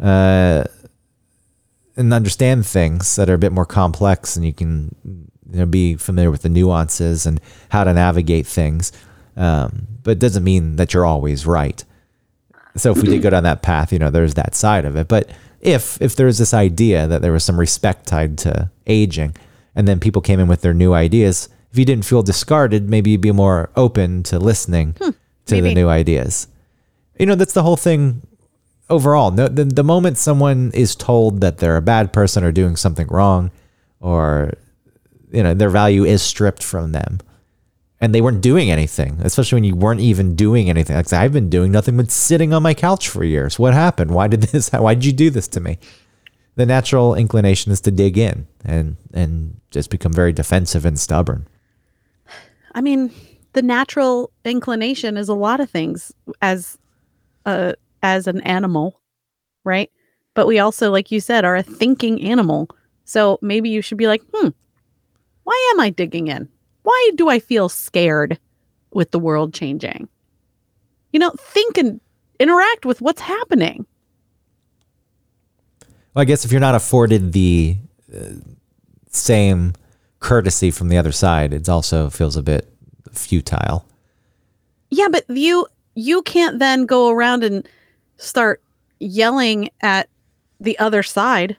A: uh, and understand things that are a bit more complex, and you can you know, be familiar with the nuances and how to navigate things. Um, but it doesn't mean that you're always right. So if we did go down that path, you know, there's that side of it. But if if there's this idea that there was some respect tied to aging, and then people came in with their new ideas, if you didn't feel discarded, maybe you'd be more open to listening to the new ideas. You know, that's the whole thing overall. No, the, the moment someone is told that they're a bad person or doing something wrong, or you know, their value is stripped from them, and they weren't doing anything, especially when you weren't even doing anything. Like I've been doing nothing but sitting on my couch for years. What happened? Why did this? Why did you do this to me? The natural inclination is to dig in and and just become very defensive and stubborn.
B: I mean, the natural inclination is a lot of things as a as an animal, right? But we also, like you said, are a thinking animal. So maybe you should be like, hmm, why am I digging in? Why do I feel scared with the world changing? You know, think and interact with what's happening.
A: Well, I guess if you're not afforded the uh, same courtesy from the other side, it also feels a bit futile.
B: Yeah, but you you can't then go around and start yelling at the other side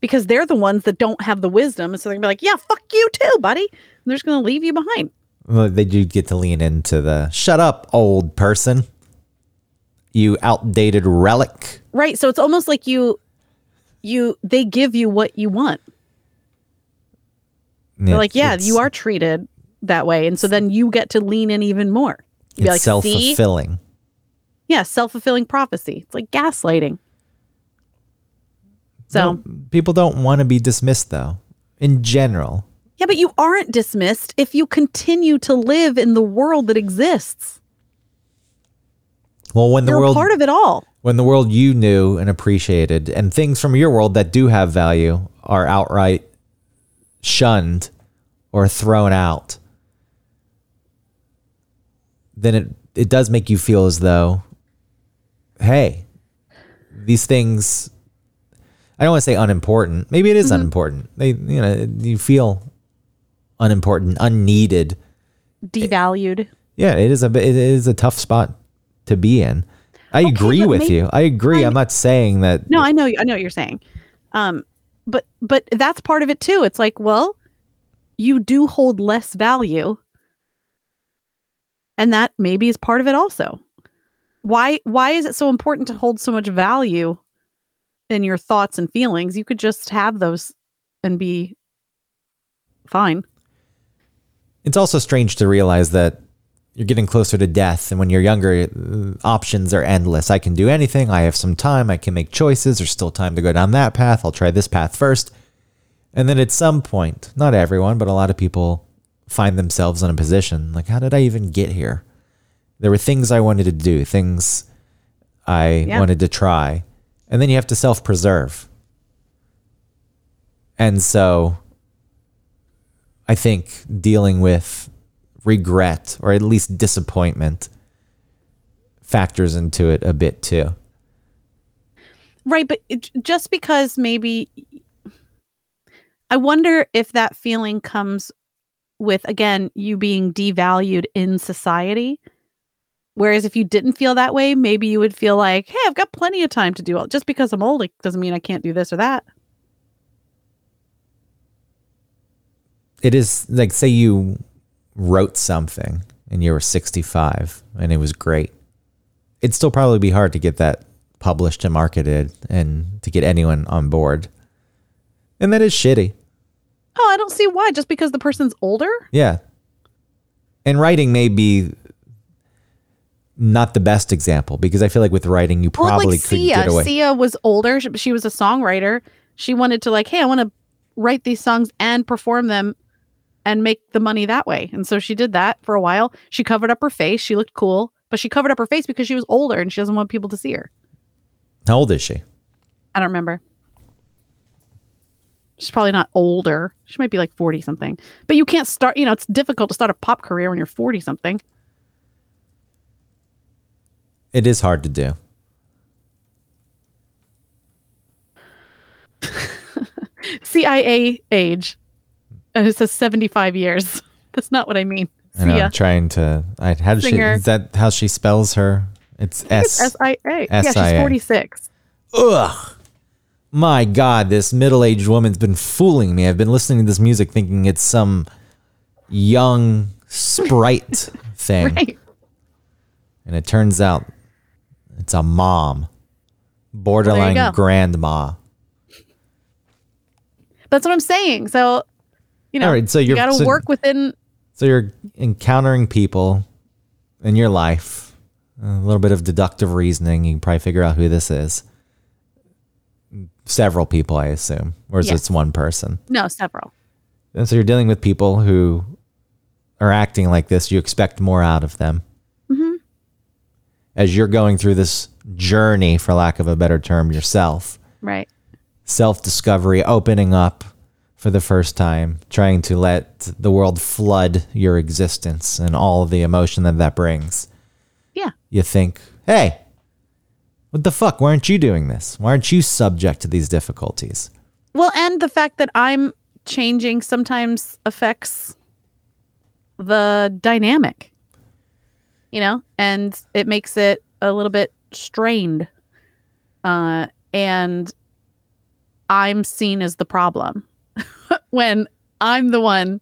B: because they're the ones that don't have the wisdom. And so they're gonna be like, Yeah, fuck you too, buddy. They're just gonna leave you behind.
A: Well, they do get to lean into the shut up, old person. You outdated relic.
B: Right. So it's almost like you you they give you what you want. They're like, Yeah, you are treated that way. And so then you get to lean in even more. You'd
A: It's
B: like,
A: self fulfilling.
B: Yeah, self fulfilling prophecy. It's like gaslighting. So
A: people don't want to be dismissed, though. In general,
B: Yeah, but you aren't dismissed if you continue to live in the world that exists.
A: well, when the
B: You're
A: world
B: part of it all.
A: when the world you knew and appreciated and things from your world that do have value are outright shunned or thrown out then it it does make you feel as though hey these things I don't want to say unimportant maybe it is mm-hmm. unimportant they you know you feel unimportant unneeded
B: Devalued.
A: yeah, it is a it is a tough spot to be in. I agree with
B: may-
A: you. I agree. I'm not saying that.
B: No, I know I know what you're saying. Um but but that's part of it too. It's like, well, you do hold less value. And that maybe is part of it also. Why why is it so important to hold so much value in your thoughts and feelings? You could just have those and be fine.
A: It's also strange to realize that you're getting closer to death, and when you're younger, uh, options are endless. I can do anything. I have some time. I can make choices. There's still time to go down that path. I'll try this path first, and then at some point, not everyone, but a lot of people find themselves in a position like, how did I even get here? There were things I wanted to do, things I
B: Yeah.
A: wanted to try. And then you have to self preserve. And so I think dealing with regret or at least disappointment factors into it a bit too.
B: Right, but just because maybe I wonder if that feeling comes with again you being devalued in society. Whereas if you didn't feel that way, maybe you would feel like, "Hey, I've got plenty of time to do all. Just because I'm old, it doesn't mean I can't do this or that."
A: It is like say you wrote something and you were 65 and it was great. It'd still probably be hard to get that published and marketed and to get anyone on board. And that is shitty.
B: Oh, I don't see why. Just because the person's older.
A: Yeah. And writing may be not the best example because I feel like with writing you
B: Well,
A: probably
B: like
A: could
B: Sia.
A: get away.
B: Sia was older. She, she was a songwriter. She wanted to like, hey, I want to write these songs and perform them and make the money that way. And so she did that for a while. She covered up her face. She looked cool, but she covered up her face because she was older and she doesn't want people to see her.
A: How old is she?
B: I don't remember. She's probably not older. She might be like 40 something. But you can't start, you know, it's difficult to start a pop career when you're 40 something.
A: It is hard to do.
B: CIA age. And it says 75 years. That's not what I mean.
A: I know, I'm trying to. I, how does she? Is that how she spells her? It's
B: It's
A: S.
B: S-I-A. Yeah, she's
A: S-I-A.
B: 46.
A: Ugh. My God, this middle-aged woman's been fooling me. I've been listening to this music thinking it's some young sprite thing,
B: Right.
A: and it turns out it's a mom, borderline
B: go.
A: grandma.
B: That's what I'm saying. So, you know,
A: All right, so
B: you
A: you're-
B: got to
A: so-
B: work within.
A: So you're encountering people in your life, a little bit of deductive reasoning. You can probably figure out who this is. Several people, I assume, or is
B: Yes.
A: it's one person?
B: No, several.
A: And so you're dealing with people who are acting like this. You expect more out of them.
B: Mm-hmm.
A: As you're going through this journey, for lack of a better term, yourself,
B: Right.
A: self discovery, opening up for the first time, trying to let the world flood your existence and all of the emotion that that brings.
B: Yeah.
A: You think, hey, what the fuck? Why aren't you doing this? Why aren't you subject to these difficulties?
B: Well, and the fact that I'm changing sometimes affects the dynamic, you know, and it makes it a little bit strained. Uh, and I'm seen as the problem when I'm the one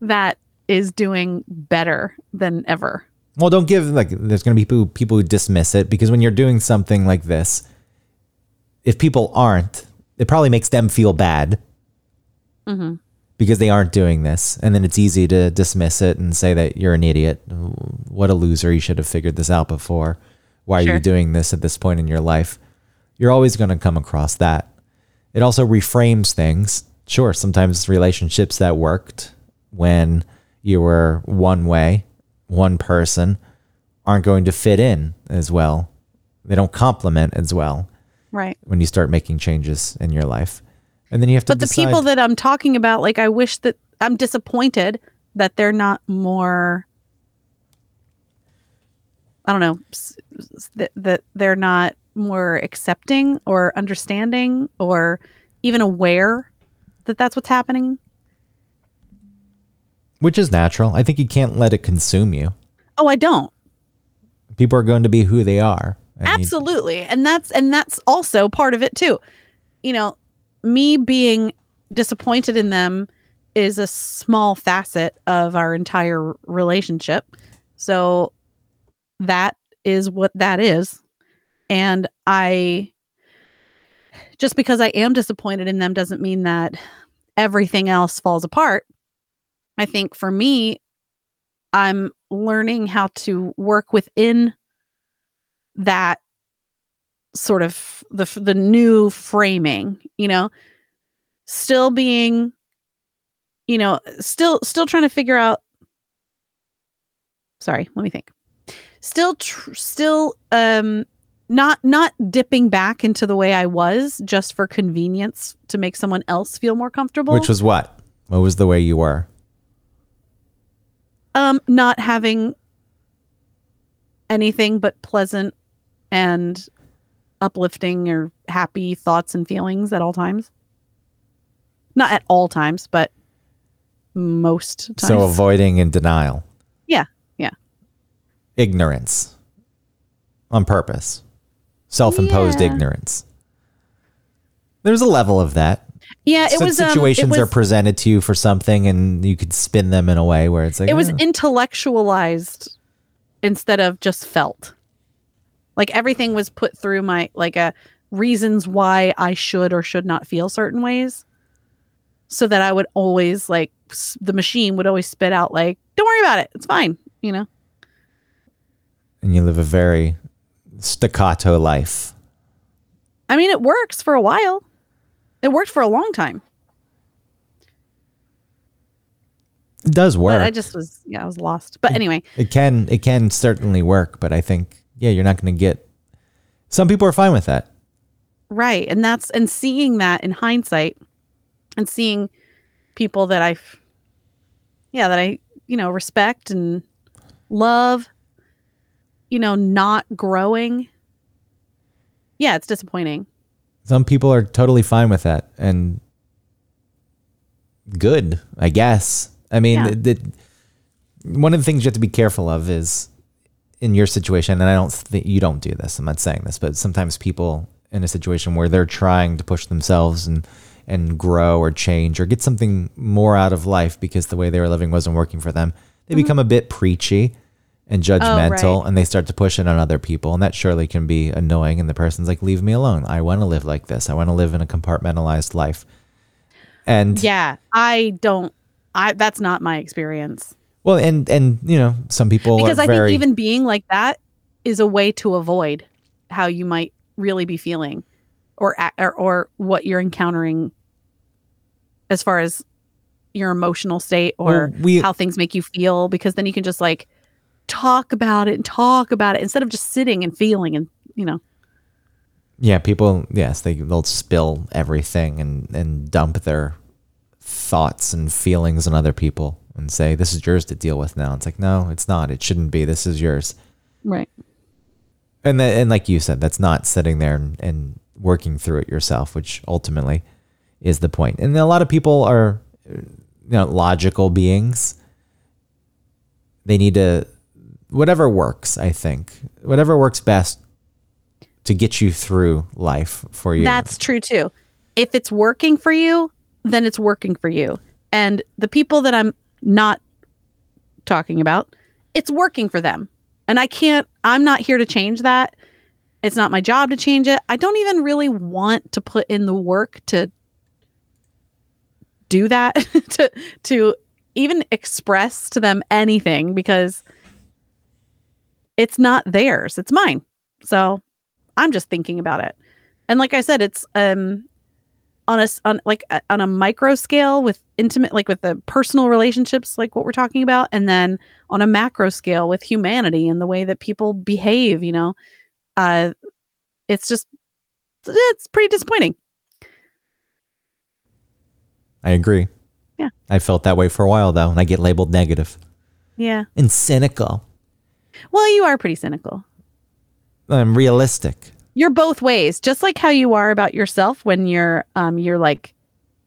B: that is doing better than ever.
A: Well, don't give like there's going to be people, people who dismiss it because when you're doing something like this, if people aren't, it probably makes them feel bad mm-hmm. because they aren't doing this, and then it's easy to dismiss it and say that you're an idiot. What a loser! You should have figured this out before. Why are
B: Sure.
A: you doing this at this point in your life? You're always going to come across that. It also reframes things. Sure, sometimes relationships that worked when you were one way, one person, aren't going to fit in as well. They don't complement as well
B: Right.
A: when you start making changes in your life. And then you have to
B: but the people that I'm talking about, like, I wish that I'm disappointed that they're not more. I don't know that that they're not more accepting or understanding or even aware that that's what's happening.
A: which is natural. I think you can't let it consume you.
B: Oh, I don't.
A: People are going to be who they are.
B: Absolutely. And that's and that's also part of it too. You know, me being disappointed in them is a small facet of our entire relationship. So that is what that is. And I just because I am disappointed in them doesn't mean that everything else falls apart. I think for me, I'm learning how to work within that sort of the the new framing, you know, still being you know, still still trying to figure out Sorry, let me think. Still tr- still um not not dipping back into the way I was just for convenience to make someone else feel more comfortable.
A: Which was what? What was the way you were?
B: um not having anything but pleasant and uplifting or happy thoughts and feelings at all times. Not at all times, but most times.
A: So avoiding and denial.
B: Yeah, yeah.
A: Ignorance. On purpose. Self-imposed
B: Yeah.
A: ignorance. There's a level of that.
B: yeah, it
A: Some
B: was um, it
A: situations
B: was,
A: are presented to you for something and you could spin them in a way where it's like
B: it was
A: "Oh."
B: intellectualized instead of just felt. Like everything was put through my like a reasons why I should or should not feel certain ways. So that I would always like the machine would always spit out like don't worry about it. It's fine, you know.
A: and you live a very staccato life.
B: I mean, it works for a while. It worked for a long time.
A: It does work.
B: But I just was yeah, I was lost. But anyway,
A: It can it can certainly work, but I think yeah, you're not going to get. Some people are fine with that.
B: right. And that's and seeing that in hindsight and seeing people that I've, yeah, that I, you know, respect and love, you know, not growing. Yeah, it's disappointing.
A: Some people are totally fine with that and good, I guess. I mean,
B: Yeah.
A: the, the- one of the things you have to be careful of is in your situation, and I don't think you don't do this. I'm not saying this, but sometimes people in a situation where they're trying to push themselves and and grow or change or get something more out of life because the way they were living wasn't working for them, they mm-hmm. become a bit preachy and oh, judgmental
B: right.
A: and they start to push it on other people and that surely can be annoying and the person's like leave me alone i want to live like this i want to live in a compartmentalized life and
B: Yeah, I don't I that's not my experience.
A: well and and you know some people
B: because I
A: very
B: think even being like that is a way to avoid how you might really be feeling or or, or what you're encountering as far as your emotional state or
A: Well, we-
B: how things make you feel because then you can just like talk about it and talk about it instead of just sitting and feeling and you know.
A: Yeah people yes they they'll spill everything and and dump their thoughts and feelings on other people and say this is yours to deal with now. It's like no it's not. It shouldn't be. This is yours.
B: Right.
A: And that, and like you said, that's not sitting there and, and working through it yourself, which ultimately is the point. And a lot of people are, you know, logical beings. They need to, whatever works. I think whatever works best to get you through life for you.
B: That's true too. If it's working for you, then it's working for you. And the people that I'm not talking about, it's working for them. And I can't, I'm not here to change that. It's not my job to change it. I don't even really want to put in the work to do that, to, to even express to them anything because it's not theirs, it's mine. So I'm just thinking about it. And like I said, it's um on a on like a, on a micro scale with intimate like with the personal relationships like what we're talking about and then on a macro scale with humanity and the way that people behave, you know. Uh it's just it's pretty disappointing.
A: I agree.
B: Yeah.
A: I felt that way for a while though, and I get labeled negative
B: Yeah.
A: and cynical.
B: Well, you are pretty cynical.
A: I'm realistic.
B: You're both ways, just like how you are about yourself when you're um you're like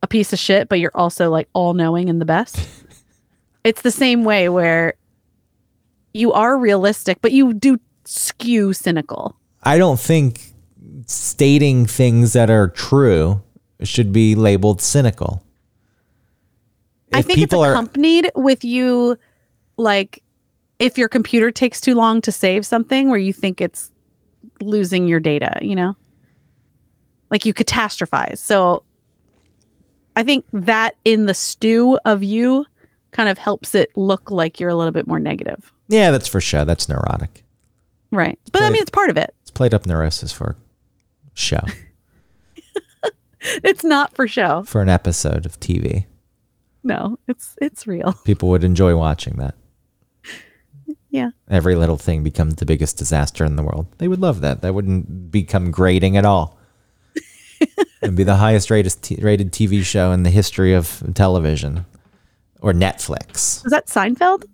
B: a piece of shit, but you're also like all knowing and the best. it's the same way where you are realistic, but you do skew cynical.
A: I don't think stating things that are true should be labeled cynical.
B: I think it's
A: people are
B: accompanied with you like if your computer takes too long to save something where you think it's losing your data, you know? Like you catastrophize. So I think that in the stew of you kind of helps it look like you're a little bit more negative.
A: yeah, that's for sure. That's neurotic.
B: Right. But I mean it's part of it.
A: It's played up neurosis for show
B: It's not for show.
A: for an episode of TV.
B: no, it's it's real.
A: People would enjoy watching that.
B: Yeah.
A: Every little thing becomes the biggest disaster in the world. They would love that. That wouldn't become grating at all. It'd be the highest rated, t- rated TV show in the history of television or Netflix.
B: Was that Seinfeld?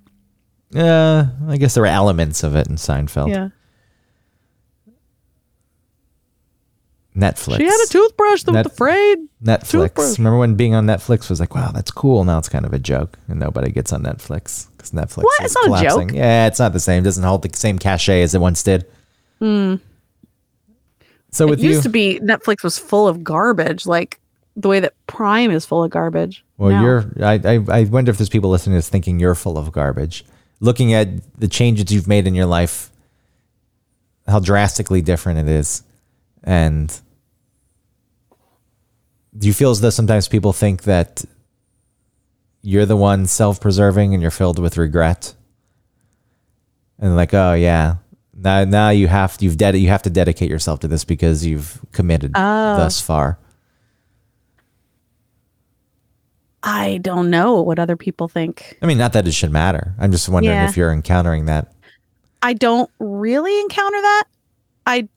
A: Uh, I guess there were elements of it in Seinfeld.
B: Yeah.
A: Netflix.
B: She had a toothbrush that
A: Net-
B: was afraid.
A: Netflix.
B: toothbrush.
A: Remember when being on Netflix was like, wow, that's cool. Now it's kind of a joke, and nobody gets on Netflix because Netflix
B: What?
A: is
B: It's not a
A: collapsing.
B: joke.
A: Yeah, it's not the same. It doesn't hold the same cachet as it once did. So with
B: Hmm. it used
A: you,
B: to be Netflix was full of garbage, like the way that Prime is full of garbage.
A: well,
B: now.
A: you're. I, I I wonder if there's people listening to this thinking you're full of garbage. Looking at the changes you've made in your life, how drastically different it is, and do you feel as though sometimes people think that you're the one self-preserving and you're filled with regret and like oh yeah now now you have you've ded- you have to dedicate yourself to this because you've committed
B: Oh.
A: thus far
B: I don't know what other people think.
A: i mean not that it should matter i'm just wondering
B: Yeah.
A: if you're encountering that
B: I don't really encounter that. I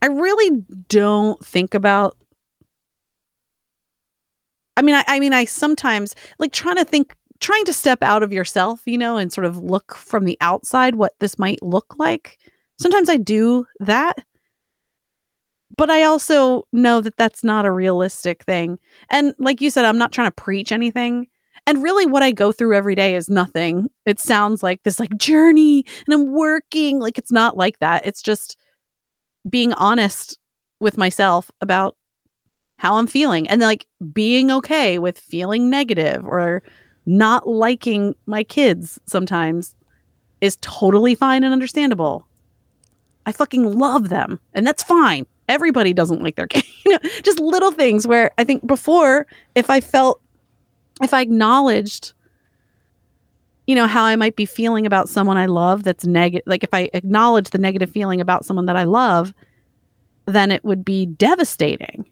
B: I really don't think about I mean I, I mean I sometimes like trying to think trying to step out of yourself, you know, and sort of look from the outside what this might look like. Sometimes I do that. But I also know that that's not a realistic thing. And like you said, I'm not trying to preach anything. And really, what I go through every day is nothing. It sounds like this like journey and I'm working. Like it's not like that. It's just being honest with myself about how I'm feeling and like being okay with feeling negative or not liking my kids sometimes is totally fine and understandable. I fucking love them and that's fine. Everybody doesn't like their kid. You know, just little things where I think before, if I felt, if I acknowledged, you know, how I might be feeling about someone I love that's negative, like if I acknowledge the negative feeling about someone that I love, then it would be devastating.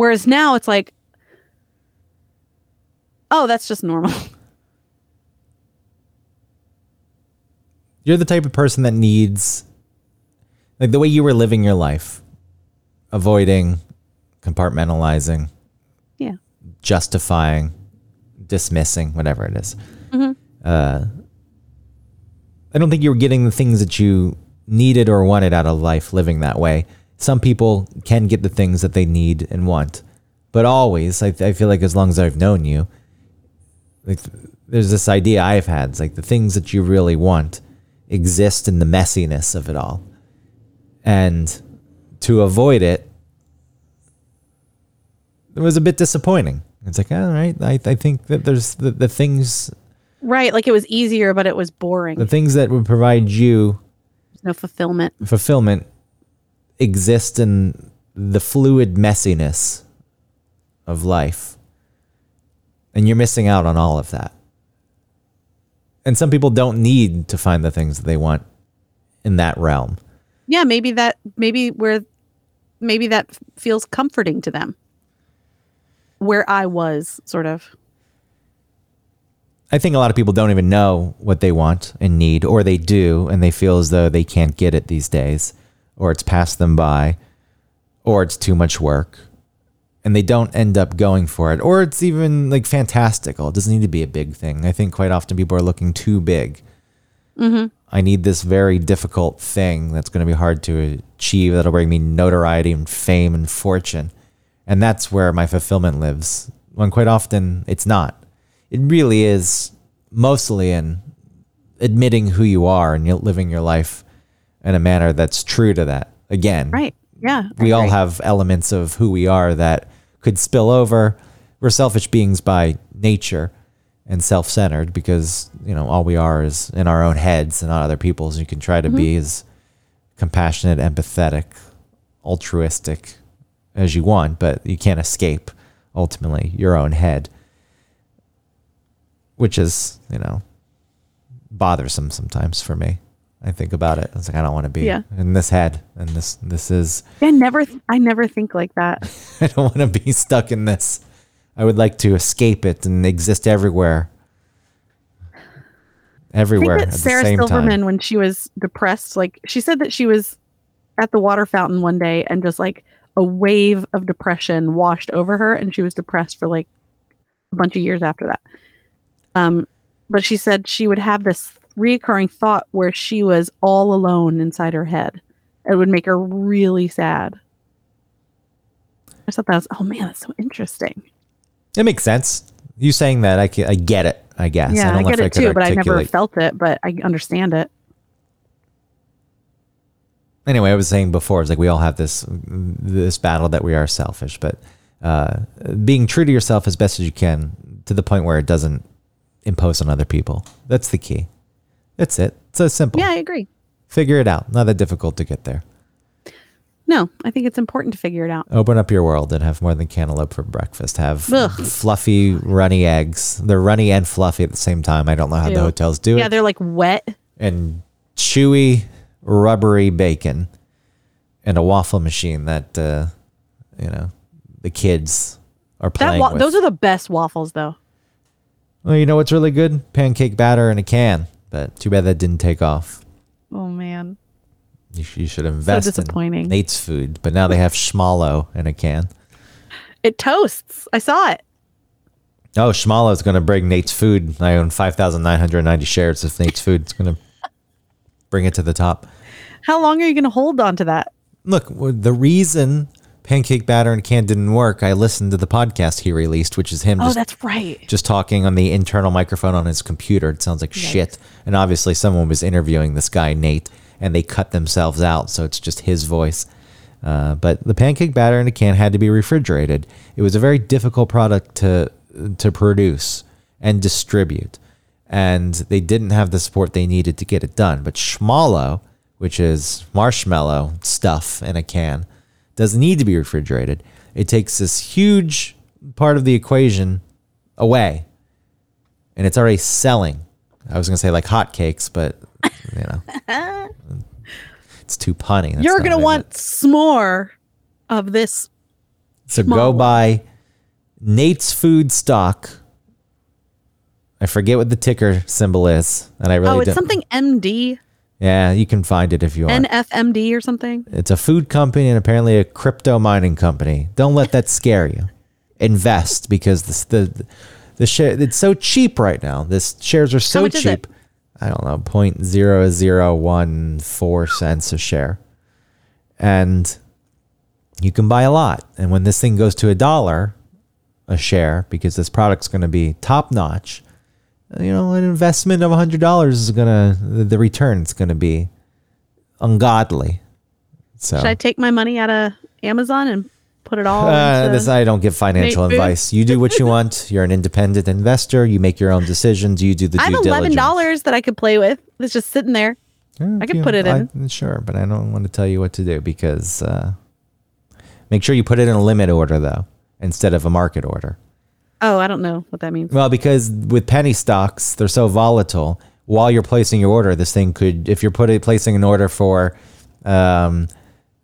B: Whereas now it's like, oh, that's just normal.
A: you're the type of person that needs like the way you were living your life avoiding compartmentalizing
B: Yeah.
A: justifying dismissing whatever it is.
B: Mhm.
A: uh i don't think you were getting the things that you needed or wanted out of life living that way some people can get the things that they need and want but always i, I feel like as long as i've known you like there's this idea i've had it's like the things that you really want exist in the messiness of it all. And to avoid it, it was a bit disappointing. It's like, all right, I, I think that there's the, the things
B: right. Like it was easier, but it was boring.
A: the things that would provide you
B: There's no fulfillment.
A: fulfillment exist in the fluid messiness of life. And you're missing out on all of that. And some people don't need to find the things that they want in that realm.
B: Yeah, maybe that maybe where maybe that feels comforting to them. Where I was sort of.
A: I think a lot of people don't even know what they want and need, or they do, and they feel as though they can't get it these days, or it's passed them by, or it's too much work, and they don't end up going for it, or it's even like fantastical. It doesn't need to be a big thing. I think quite often people are looking too big. Mm-hmm. I need this very difficult thing that's going to be hard to achieve, that'll bring me notoriety and fame and fortune. And that's where my fulfillment lives, when quite often it's not it really is mostly in admitting who you are and living your life in a manner that's true to that. Again,
B: Right. Yeah.
A: We all have elements of who we are that could spill over. We're selfish beings by nature and self-centered because you know all we are is in our own heads and not other people's. You can try to be mm-hmm. as compassionate, empathetic, altruistic as you want, but you can't escape ultimately your own head, which is you know bothersome sometimes for me. I think about it. It's like I don't want to be
B: Yeah.
A: in this head, and this this is
B: I never th- I never think like that.
A: I don't want to be stuck in this I would like to escape it and exist everywhere. Everywhere
B: I
A: at
B: think that Sarah Silverman,
A: time.
B: when she was depressed, like she said that she was at the water fountain one day and just like a wave of depression washed over her, and she was depressed for like a bunch of years after that. Um, but she said she would have this reoccurring thought where she was all alone inside her head. It would make her really sad. I thought that was, oh man, that's so interesting.
A: It makes sense. You saying that, I, I get it, I guess.
B: yeah,
A: don't
B: I get it
A: could
B: too, but I never felt it, but I understand it.
A: anyway, I was saying before, it's like we all have this this battle that we are selfish, but uh, being true to yourself as best as you can to the point where it doesn't impose on other people. That's the key. That's it. It's so simple.
B: Yeah, I agree.
A: Figure it out. Not that difficult to get there.
B: No, I think it's important to figure it out.
A: Open up your world and have more than cantaloupe for breakfast. Have
B: Ugh.
A: fluffy, runny eggs. They're runny and fluffy at the same time. I don't know how the hotels do it.
B: Yeah, they're like wet.
A: And chewy, rubbery bacon, and a waffle machine that uh, you know the kids are
B: That
A: playing
B: wa-
A: with.
B: those are the best waffles, though.
A: well, you know what's really good? Pancake batter in a can. But too bad that didn't take off.
B: Oh man,
A: You, sh- you should invest in
B: disappointing.
A: Nate's food, but now they have schmallow in a can.
B: it toasts. I saw it.
A: Oh, Schmallow's going to bring Nate's Food. I own 5,990 shares of Nate's Food. It's going to bring it to the top.
B: How long are you going to hold on to that?
A: Look, the reason pancake batter in a can didn't work, I listened to the podcast he released, which is him
B: Oh,
A: just,
B: that's right.
A: just talking on the internal microphone on his computer. It sounds like shit. And obviously, someone was interviewing this guy, Nate, and they cut themselves out. So it's just his voice. Uh, but the pancake batter in a can had to be refrigerated. It was a very difficult product to to produce and distribute, and they didn't have the support they needed to get it done. But Schmallow, which is marshmallow stuff in a can, doesn't need to be refrigerated. It takes this huge part of the equation away, and it's already selling. I was gonna say like hotcakes, but you know, it's too punny. That's
B: You're going to want s'more of this.
A: So go buy Nate's Food Stock. I forget what the ticker symbol is, and I really
B: oh, it's
A: don't.
B: something MD,
A: Yeah, you can find it if you want.
B: NFMD or something.
A: it's a food company and apparently a crypto mining company. Don't let that scare you. Invest because this, the the share it's so cheap right now. This shares are so
B: much is it?
A: cheap. I don't know, point zero zero one four cents a share, and you can buy a lot. And when this thing goes to a dollar a share, because this product's going to be top notch, you know, an investment of hundred dollars is gonna the the return's going to be ungodly. So
B: Should I take my money out of Amazon and put it all
A: uh,
B: into
A: this, I don't give financial advice. You do what you want. You're an independent investor. You make your own decisions. You do the
B: I have eleven dollars that I could play with. It's just sitting there.
A: Yeah,
B: I could put it in.
A: Sure, but I don't want to tell you what to do because uh, make sure you put it in a limit order though, instead of a market order.
B: Oh, I don't know what that means.
A: Well, because with penny stocks, they're so volatile. While you're placing your order, this thing could, if you're putting placing an order for um,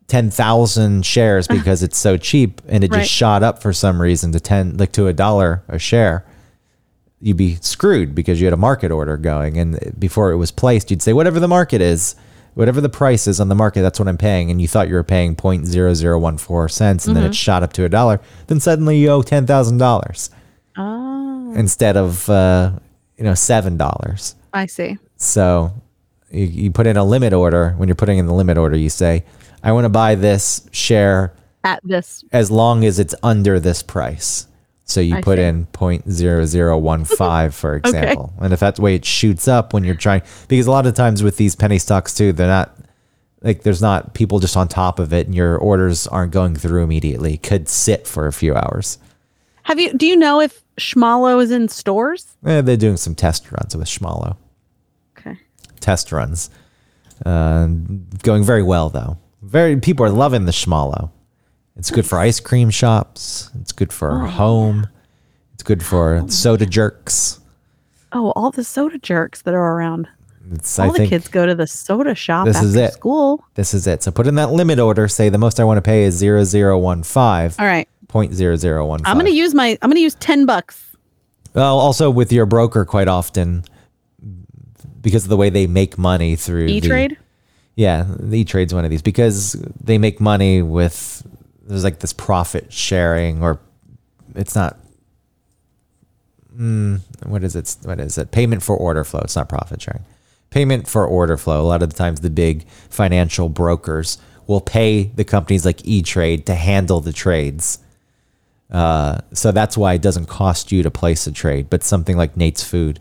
A: ten thousand shares because it's so cheap and it
B: Right.
A: just shot up for some reason to ten, like to a dollar a share, you'd be screwed because you had a market order going, and before it was placed, you'd say whatever the market is, whatever the price is on the market, that's what I'm paying, and you thought you were paying point zero zero one four cents, and then it shot up to a dollar. Then suddenly you owe ten thousand dollars
B: Oh,
A: instead of uh, you know seven dollars.
B: I see.
A: So you, you put in a limit order. When you're putting in the limit order, you say, "I want to buy this share
B: At this,
A: as long as it's under this price." So you
B: I
A: put
B: see.
A: in point zero zero one five, for example, and if that's the way it shoots up when you're trying, because a lot of times with these penny stocks too, they're not like there's not people just on top of it, and your orders aren't going through immediately. Could sit for a few hours.
B: have you? Do you know if Schmallow is in stores?
A: Eh, they're doing some test runs with Schmallow.
B: Okay.
A: test runs. Uh, going very well though. Very people are loving the schmallow. It's good for ice cream shops. It's good for
B: Oh,
A: home. It's good for soda jerks.
B: Oh, all the soda jerks that are around.
A: It's,
B: All
A: I
B: the kids go to the soda shop
A: this
B: after
A: is it.
B: school.
A: this is it. So put in that limit order. Say the most I want to pay is zero zero one five.
B: All right.
A: 0.0015.
B: I'm gonna use my. I'm gonna use ten bucks.
A: Well, also with your broker, quite often, because of the way they make money through
B: E Trade.
A: Yeah, E Trade's one of these because they make money with there's like this profit sharing, or it's not. Mm, what is it? What is it? Payment for order flow. It's not profit sharing. Payment for order flow. A lot of the times, the big financial brokers will pay the companies like E Trade to handle the trades. Uh, so that's why it doesn't cost you to place a trade. But something like Nate's Food,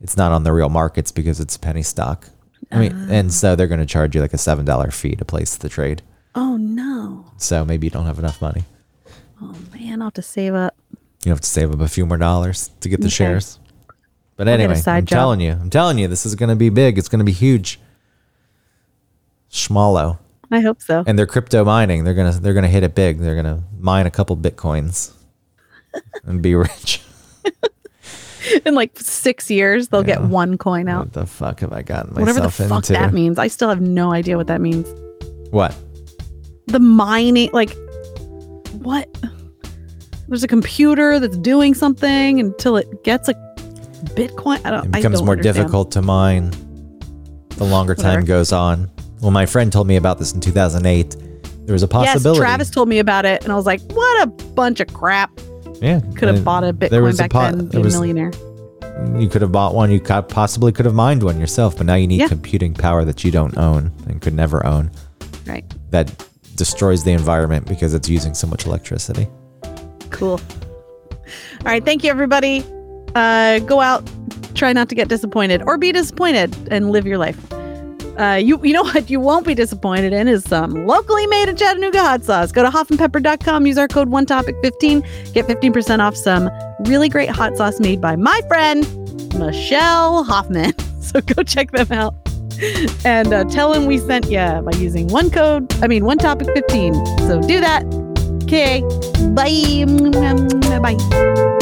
A: it's not on the real markets because it's a penny stock. I mean, and so they're going to charge you like a seven dollar fee to place the trade.
B: Oh no!
A: So maybe you don't have enough money.
B: Oh man, I'll have to save up.
A: You have to save up a few more dollars to get the
B: Okay.
A: shares. But
B: I'll
A: anyway, I'm
B: job.
A: telling you, I'm telling you, this is going to be big. It's going to be huge. Schmallow.
B: I hope so.
A: And they're crypto mining. They're gonna they're gonna hit it big. They're gonna mine a couple bitcoins and be rich.
B: In like six years, they'll get one coin out.
A: What the fuck have I gotten
B: Whatever the fuck
A: into?
B: that means. I still have no idea what that means.
A: What?
B: The mining, like, what? There's a computer that's doing something until it gets a Bitcoin. I don't.
A: It
B: I
A: becomes
B: don't
A: more
B: understand.
A: difficult to mine the longer time
B: Whatever.
A: goes on. Well, my friend told me about this in 2008. There was a possibility. Yes.
B: Travis told me about it, and I was like, "What a bunch of crap!"
A: yeah,
B: Could have bought a
A: there
B: Bitcoin
A: was a
B: back
A: po-
B: then,
A: there
B: be a millionaire.
A: You could have bought one. You could, possibly could have mined one yourself, but now you need
B: Yeah.
A: computing power that you don't own and could never own.
B: Right.
A: That destroys the environment because it's using so much electricity.
B: Cool. All right. Thank you, everybody. Uh, go out, try not to get disappointed or be disappointed and live your life. Uh, you you know what you won't be disappointed in is some locally made Chattanooga hot sauce. Go to hoffandpepper.com, use our code one topic 15, get 15% off some really great hot sauce made by my friend Michelle Hoffman. So go check them out. And uh, tell them we sent you by using one code, I mean one topic 15. So do that. Okay. Bye. Bye.